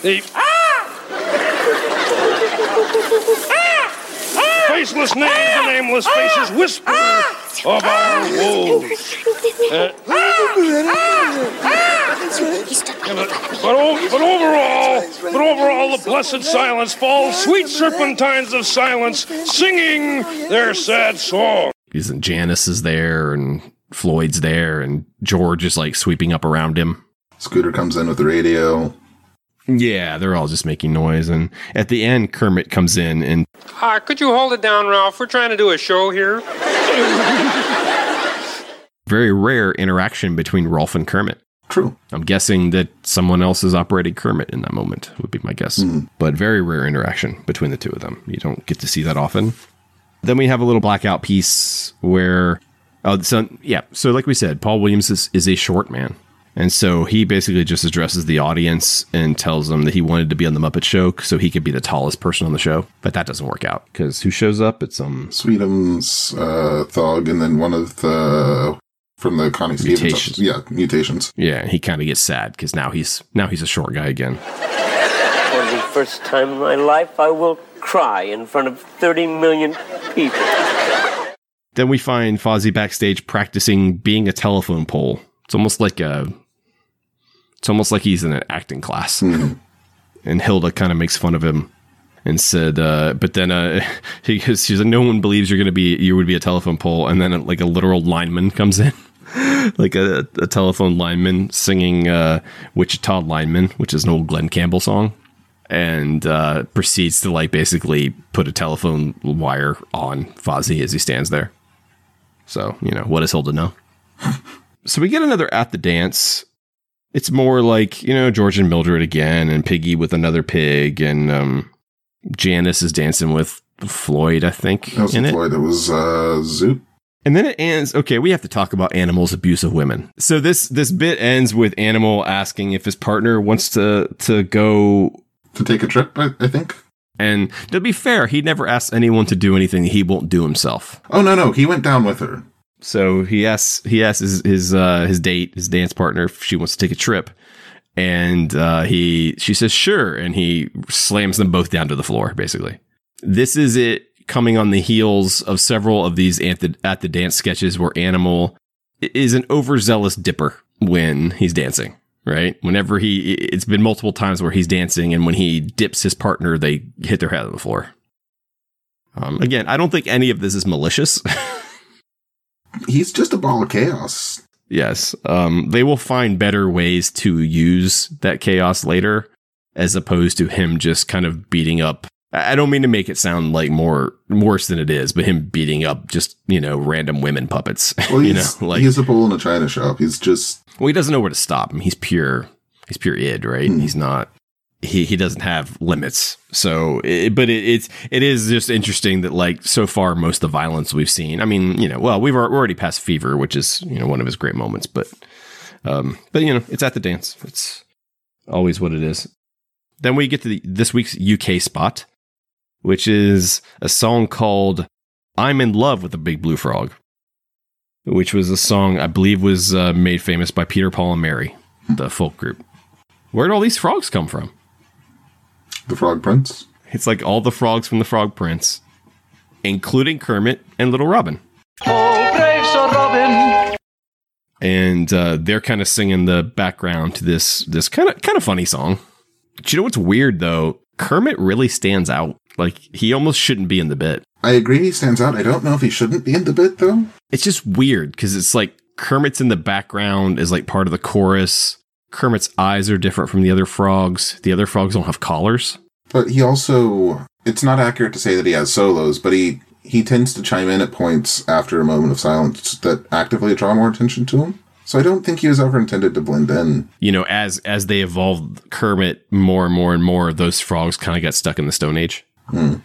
The faceless names, the nameless faces whisper of our woes. Uh, but, but, o- but overall, but overall, the blessed silence falls, sweet serpentines of silence, singing their sad song. He's and Janice is there and Floyd's there and George is like sweeping up around him. Scooter comes in with the radio. Yeah, they're all just making noise. And at the end, Kermit comes in and Uh, could you hold it down, Rolf? We're trying to do a show here. very rare interaction between Rolf and Kermit. True. I'm guessing that someone else is operating Kermit in that moment, would be my guess. But very rare interaction between the two of them. You don't get to see that often. Then we have a little blackout piece where, oh, so yeah. So like we said, Paul Williams is, is a short man. And so he basically just addresses the audience and tells them that he wanted to be on the Muppet Show so he could be the tallest person on the show. But that doesn't work out because who shows up? It's um Sweetums, uh, Thug, and then one of the from the Connie Stevens. Mutations. episode- Yeah, mutations. yeah. He kind of gets sad because now he's now he's a short guy again. For the first time in my life, I will cry in front of 30 million people. Then we find Fozzie backstage practicing being a telephone pole. It's almost like a, it's almost like he's in an acting class. And Hilda kind of makes fun of him and said, uh, but then uh, (laughs) he she's like, no one believes you're going to be, you would be a telephone pole. And then uh, like a literal lineman comes in, (laughs) like a, a telephone lineman singing uh, Wichita Lineman, which is an old Glen Campbell song. And uh, proceeds to like basically put a telephone wire on Fozzie as he stands there. So, you know, what does Hilda know? (laughs) so we get another at the dance. It's more like, you know, George and Mildred again, and Piggy with another pig, and um, Janice is dancing with Floyd, I think. That was in it. It was uh, Zoot. And then it ends. Okay, we have to talk about Animal's abuse of women. So this this bit ends with Animal asking if his partner wants to to go to take a trip. I, I think. And to be fair, he never asks anyone to do anything he won't do himself. Oh no, no, he went down with her. So he asks he asks his his uh, his date, his dance partner, if she wants to take a trip, and uh, he she says sure, and he slams them both down to the floor. Basically, this is it coming on the heels of several of these at the at the dance sketches where Animal is an overzealous dipper when he's dancing. Right, whenever he, it's been multiple times where he's dancing, and when he dips his partner, they hit their head on the floor. Um, again, I don't think any of this is malicious. (laughs) He's just a ball of chaos. Yes. Um, they will find better ways to use that chaos later as opposed to him just kind of beating up. I don't mean to make it sound like more worse than it is, but him beating up just, you know, random women puppets. (laughs) Well, you know, like he's a bull in a china shop. He's just well, he doesn't know where to stop him. He's pure he's pure id, right? He's not he he doesn't have limits. So, it, but it, it's it is just interesting that like so far most of the violence we've seen. I mean, you know, well we've already past Fever, which is you know one of his great moments, but um, but you know it's at the dance. It's always what it is. Then we get to the, this week's UK spot, which is a song called "I'm in Love with a Big Blue Frog," which was a song I believe was uh, made famous by Peter Paul and Mary, the folk group. Where did all these frogs come from? The Frog Prince. It's like all the frogs from the Frog Prince, including Kermit and Little Robin. Oh, brave Sir Robin. And uh, they're kind of singing the background to this this kind of kind of funny song. Do you know what's weird though? Kermit really stands out. Like he almost shouldn't be in the bit. I agree he stands out. I don't know if he shouldn't be in the bit though. It's just weird because it's like Kermit's in the background as like part of the chorus. Kermit's eyes are different from the other frogs. The other frogs don't have collars. But he also, it's not accurate to say that he has solos, but he, he tends to chime in at points after a moment of silence that actively draw more attention to him. So I don't think he was ever intended to blend in. You know, as as they evolved Kermit more and more and more, those frogs kind of got stuck in the Stone Age. Hmm.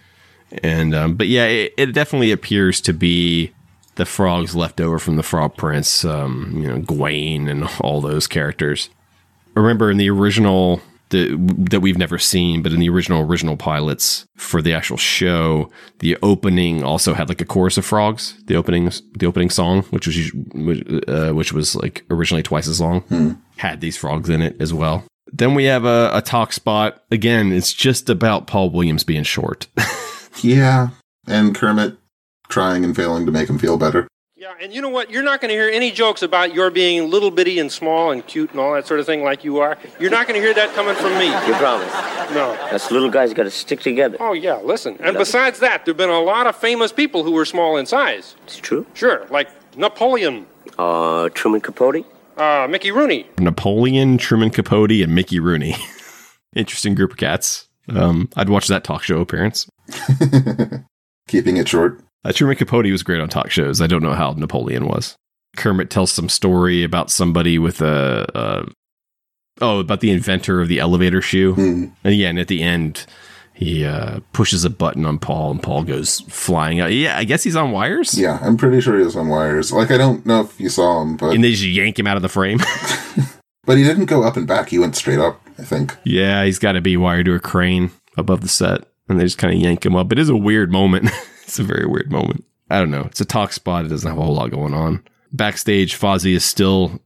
And um, but yeah, it, it definitely appears to be the frogs left over from the Frog Prince, um, you know, Gawain and all those characters. Remember in the original the, that we've never seen, but in the original original pilots for the actual show, the opening also had like a chorus of frogs. The opening the opening song, which was uh, which was like originally twice as long, had these frogs in it as well. Then we have a, a talk spot. Again, it's just about Paul Williams being short. (laughs) Yeah. And Kermit trying and failing to make him feel better. Yeah, and you know what? You're not going to hear any jokes about your being little bitty and small and cute and all that sort of thing like you are. You're not going to hear that coming from me. You promise? No. Us little guys got to stick together. Oh, yeah, listen. And besides that, there have been a lot of famous people who were small in size. It's true. Sure, like Napoleon, Uh, Truman Capote? uh, Mickey Rooney. Napoleon, Truman Capote, and Mickey Rooney. (laughs) Interesting group of cats. Um, I'd watch that talk show appearance. (laughs) Keeping it short. Uh, Truman Capote was great on talk shows. I don't know how Napoleon was. Kermit tells some story about somebody with a, a oh, about the inventor of the elevator shoe. And yeah, and at the end, he uh, pushes a button on Paul, and Paul goes flying out. Yeah, I guess he's on wires. Yeah, I'm pretty sure he was on wires. Like, I don't know if you saw him, but and they just yank him out of the frame. (laughs) (laughs) but he didn't go up and back. He went straight up, I think. yeah, he's got to be wired to a crane above the set, and they just kind of yank him up. It is a weird moment. (laughs) it's a very weird moment. I don't know. It's a talk spot. It doesn't have a whole lot going on. Backstage, Fozzie is still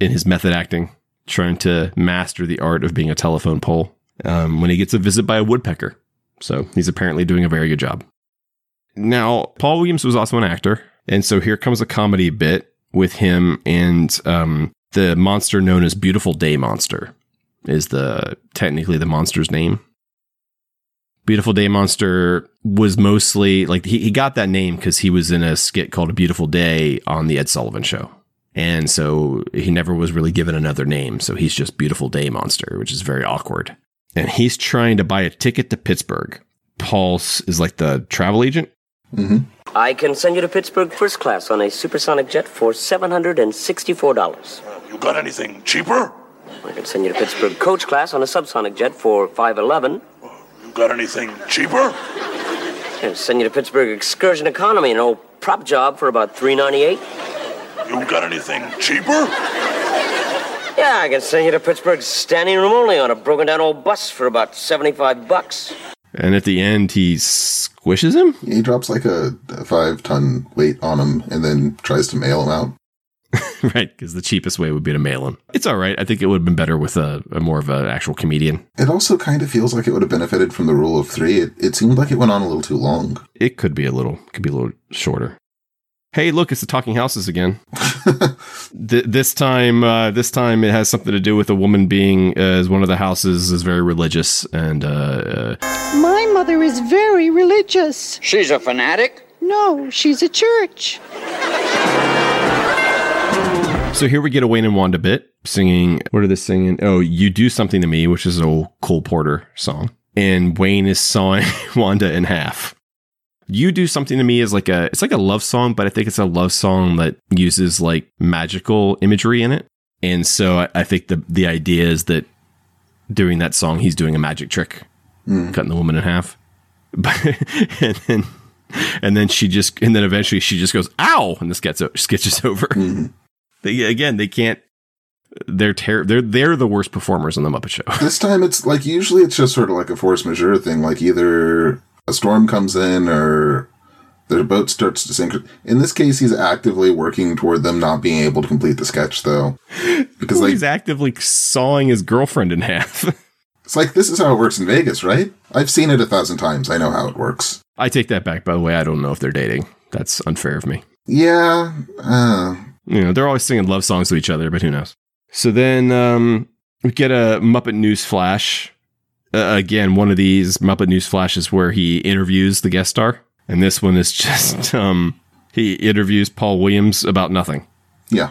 in his method acting, trying to master the art of being a telephone pole. Um, when he gets a visit by a woodpecker, so he's apparently doing a very good job. Now, Paul Williams was also an actor, and so here comes a comedy bit with him and um, the monster known as Beautiful Day Monster is the technically the monster's name. Beautiful Day Monster was mostly like he, he got that name because he was in a skit called A Beautiful Day on the Ed Sullivan Show. And so he never was really given another name. So he's just Beautiful Day Monster, which is very awkward. And he's trying to buy a ticket to Pittsburgh. Paul is like the travel agent. Mm-hmm. I can send you to Pittsburgh first class on a supersonic jet for $764. You got anything cheaper? I can send you to Pittsburgh coach class on a subsonic jet for 511. You got anything cheaper? I can send you to Pittsburgh excursion economy, an old prop job for about 398. You got anything cheaper? Yeah, I can send you to Pittsburgh standing room only on a broken down old bus for about 75 bucks. And at the end, he squishes him. He drops like a, a five ton weight on him and then tries to mail him out. (laughs) right, because the cheapest way would be to mail him. It's all right. I think it would have been better with a, a more of an actual comedian. It also kind of feels like it would have benefited from the rule of three. It, it seemed like it went on a little too long. It could be a little, could be a little shorter. Hey, look, it's the talking houses again. (laughs) Th- this time, uh, this time it has something to do with a woman being uh, as one of the houses is very religious and uh, uh, My mother is very religious. She's a fanatic? No, she's a church. So here we get a Wayne and Wanda bit singing. What are they singing? Oh, you do something to me, which is an old Cole Porter song, and Wayne is sawing (laughs) Wanda in half. You do something to me is like a it's like a love song, but I think it's a love song that uses like magical imagery in it, and so I, I think the the idea is that during that song he's doing a magic trick, Mm. cutting the woman in half, (laughs) but and then and then she just and then eventually she just goes ow, and this gets sketches over. They, again, they can't. They're ter- They're they're the worst performers on the Muppet Show. This time it's like usually it's just sort of like a force majeure thing. Like either a storm comes in or their boat starts to sink. In this case, he's actively working toward them not being able to complete the sketch, though. Because Well, like he's actively sawing his girlfriend in half. (laughs) it's like this is how it works in Vegas, right? I've seen it a thousand times. I know how it works. I take that back. By the way, I don't know if they're dating. That's unfair of me. Yeah. Uh, You know, they're always singing love songs to each other, but who knows? So then um, we get a Muppet News Flash. Uh, again, one of these Muppet News Flashes where he interviews the guest star, and this one is (laughs) just um, he interviews Paul Williams about nothing. yeah.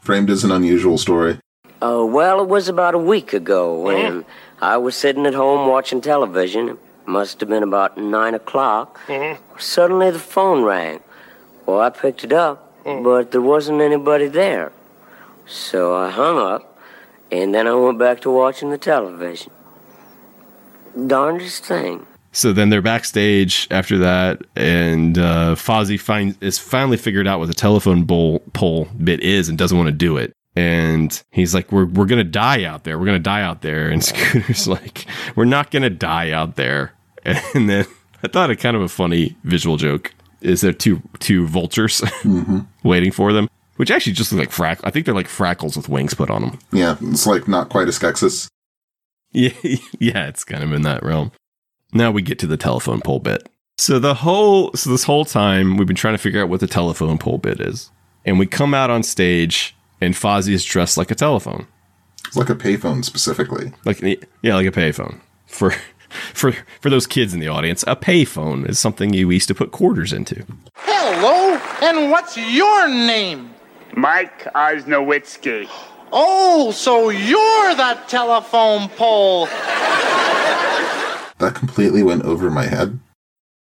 Framed as an unusual story. Oh, well, it was about a week ago when I was sitting at home watching television. It must have been about nine o'clock. Suddenly the phone rang. Well, I picked it up, but there wasn't anybody there. So I hung up, and then I went back to watching the television. Darndest thing. So then they're backstage after that, and uh, Fozzie finds is finally figured out what the telephone bowl pole bit is and doesn't want to do it. And he's like, "We're we're gonna die out there. We're gonna die out there." And (laughs) Scooter's like, "We're not gonna die out there." (laughs) And then I thought it kind of a funny visual joke is there two two vultures (laughs) mm-hmm. waiting for them, which actually just look like frack. I think they're like frackles with wings put on them. Yeah, it's like not quite a Skeksis. Yeah, (laughs) yeah, it's kind of in that realm. Now we get to the telephone pole bit. So the whole so this whole time we've been trying to figure out what the telephone pole bit is. And we come out on stage and Fozzie is dressed like a telephone. It's like a payphone specifically. Like yeah, like a payphone. For for for those kids in the audience, a payphone is something you used to put quarters into. Hello, and what's your name? Mike Osnowitzki. Oh, so you're that telephone pole. That completely went over my head.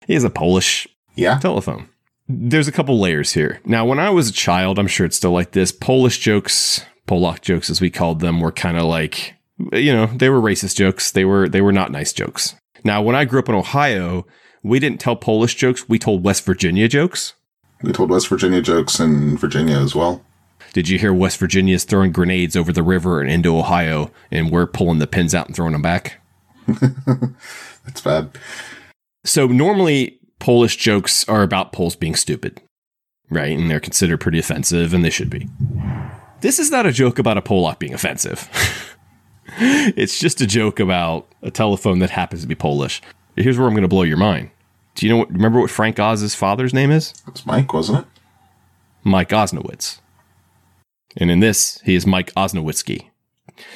He has a Polish yeah. telephone. There's a couple layers here. Now, when I was a child, I'm sure it's still like this. Polish jokes, Polak jokes, as we called them, were kind of like, you know, they were racist jokes. They were they were not nice jokes. Now, when I grew up in Ohio, we didn't tell Polish jokes. We told West Virginia jokes. We told West Virginia jokes in Virginia as well. Did you hear West Virginia's throwing grenades over the river and into Ohio, and we're pulling the pins out and throwing them back? (laughs) That's bad. So normally Polish jokes are about Poles being stupid, right? And they're considered pretty offensive, and they should be. This is not a joke about a Polak being offensive. (laughs) it's just a joke about a telephone that happens to be Polish. Here's where I'm going to blow your mind. Do you know what? Remember what Frank Oz's father's name is? It's Mike, wasn't it? Mike Oznowicz. And in this, he is Mike Osnowitzki.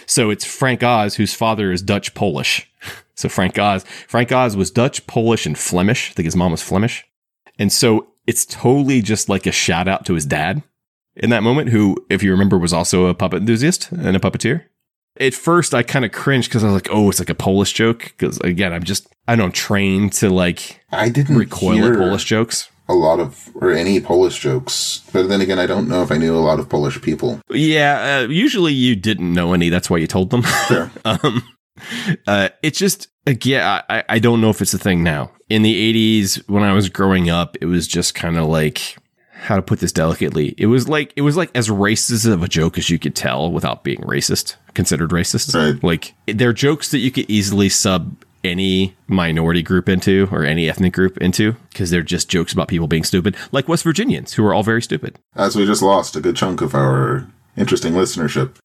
So it's Frank Oz, whose father is Dutch Polish. (laughs) So Frank Oz, Frank Oz was Dutch, Polish, and Flemish. I think his mom was Flemish. And so it's totally just like a shout out to his dad in that moment, who, if you remember, was also a puppet enthusiast and a puppeteer. At first, I kind of cringed because I was like, "Oh, it's like a Polish joke." Because again, I'm just I don't train to like I didn't recoil at Polish jokes. A lot of or any Polish jokes, but then again, I don't know if I knew a lot of Polish people. Yeah, uh, usually you didn't know any. That's why you told them. (laughs) Sure. um, uh, it's just again, I, I don't know if it's a thing now. In the '80s, when I was growing up, it was just kind of like how to put this delicately. It was like it was like as racist of a joke as you could tell without being racist, considered racist. Right. Like they're jokes that you could easily sub any minority group into or any ethnic group into because they're just jokes about people being stupid, like West Virginians who are all very stupid. As we just lost a good chunk of our interesting listenership.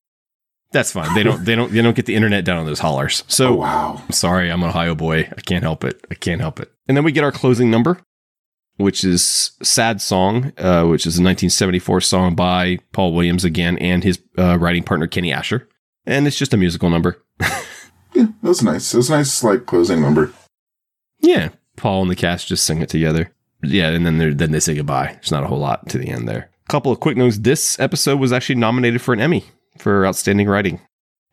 That's fine. They don't. They don't. They don't get the internet down on those hollers. So Oh, wow. I'm sorry. I'm an Ohio boy. I can't help it. I can't help it. And then we get our closing number, which is "Sad Song," uh, which is a 1974 song by Paul Williams again and his uh, writing partner Kenny Ascher, and it's just a musical number. (laughs) Yeah, that was nice. It was a nice, like closing number. Yeah, Paul and the cast just sing it together. Yeah, and then they then they say goodbye. There's not a whole lot to the end there. A Couple of quick notes. This episode was actually nominated for an Emmy for outstanding writing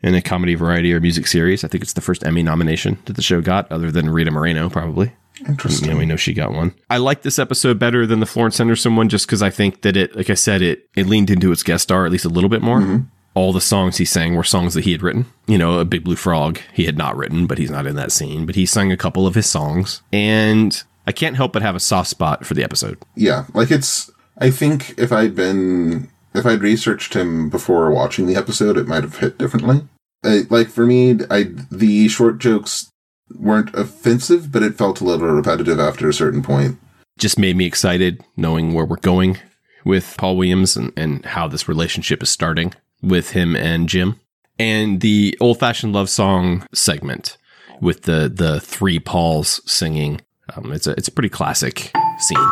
in a comedy, variety, or music series. I think it's the first Emmy nomination that the show got, other than Rita Moreno, probably. Interesting. Yeah, we know she got one. I like this episode better than the Florence Henderson one, just because I think that it, like I said, it it leaned into its guest star at least a little bit more. Mm-hmm. All the songs he sang were songs that he had written. You know, a Big Blue Frog he had not written, but he's not in that scene. But he sang a couple of his songs, and I can't help but have a soft spot for the episode. Yeah, like it's. I think if I'd been if I'd researched him before watching the episode, it might have hit differently. I, like for me, I the short jokes weren't offensive, but it felt a little repetitive after a certain point. Just made me excited knowing where we're going with Paul Williams and, and how this relationship is starting with him and Jim. And the old fashioned love song segment with the the three Pauls singing. Um, it's a it's a pretty classic scene.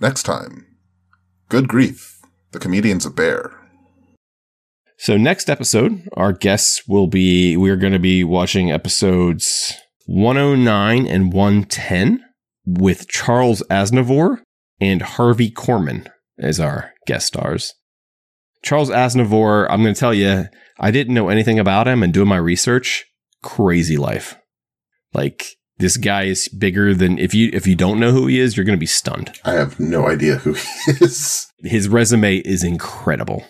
Next time, good grief, the comedian's a bear. So next episode, our guests will be we're going to be watching episodes 109 and 110 with Charles Aznavour and Harvey Korman as our guest stars. Charles Aznavour, I'm going to tell you, I didn't know anything about him and doing my research, crazy life. Like this guy is bigger than if you if you don't know who he is, you're going to be stunned. I have no idea who he is. His resume is incredible.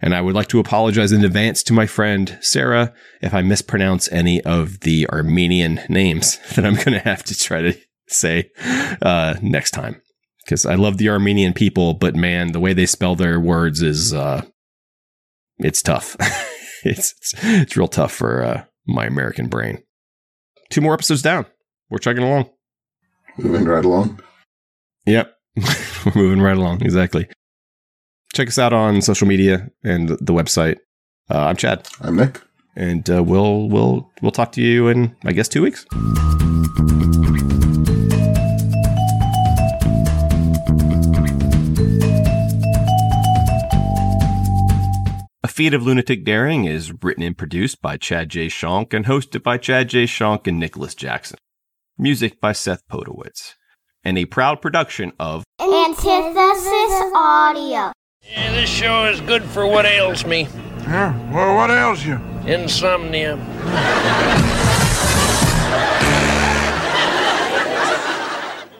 And I would like to apologize in advance to my friend Sarah if I mispronounce any of the Armenian names (laughs) that I'm going to have to try to say uh, next time. Because I love the Armenian people, but man, the way they spell their words is uh, it's tough. (laughs) it's, it's it's real tough for uh, my American brain. Two more episodes down. We're chugging along. Moving right along. Yep. (laughs) We're moving right along. Exactly. Check us out on social media and the website. Uh, I'm Chad. I'm Nick. And uh, we'll we'll we'll talk to you in I guess two weeks. A Feat of Lunatic Daring is written and produced by Chad J. Shonk and hosted by Chad J. Shonk and Nicholas Jackson. Music by Seth Podowitz. And a proud production of Antithesis Audio. Yeah, this show is good for what ails me. Yeah, well, what ails you? Insomnia. (laughs)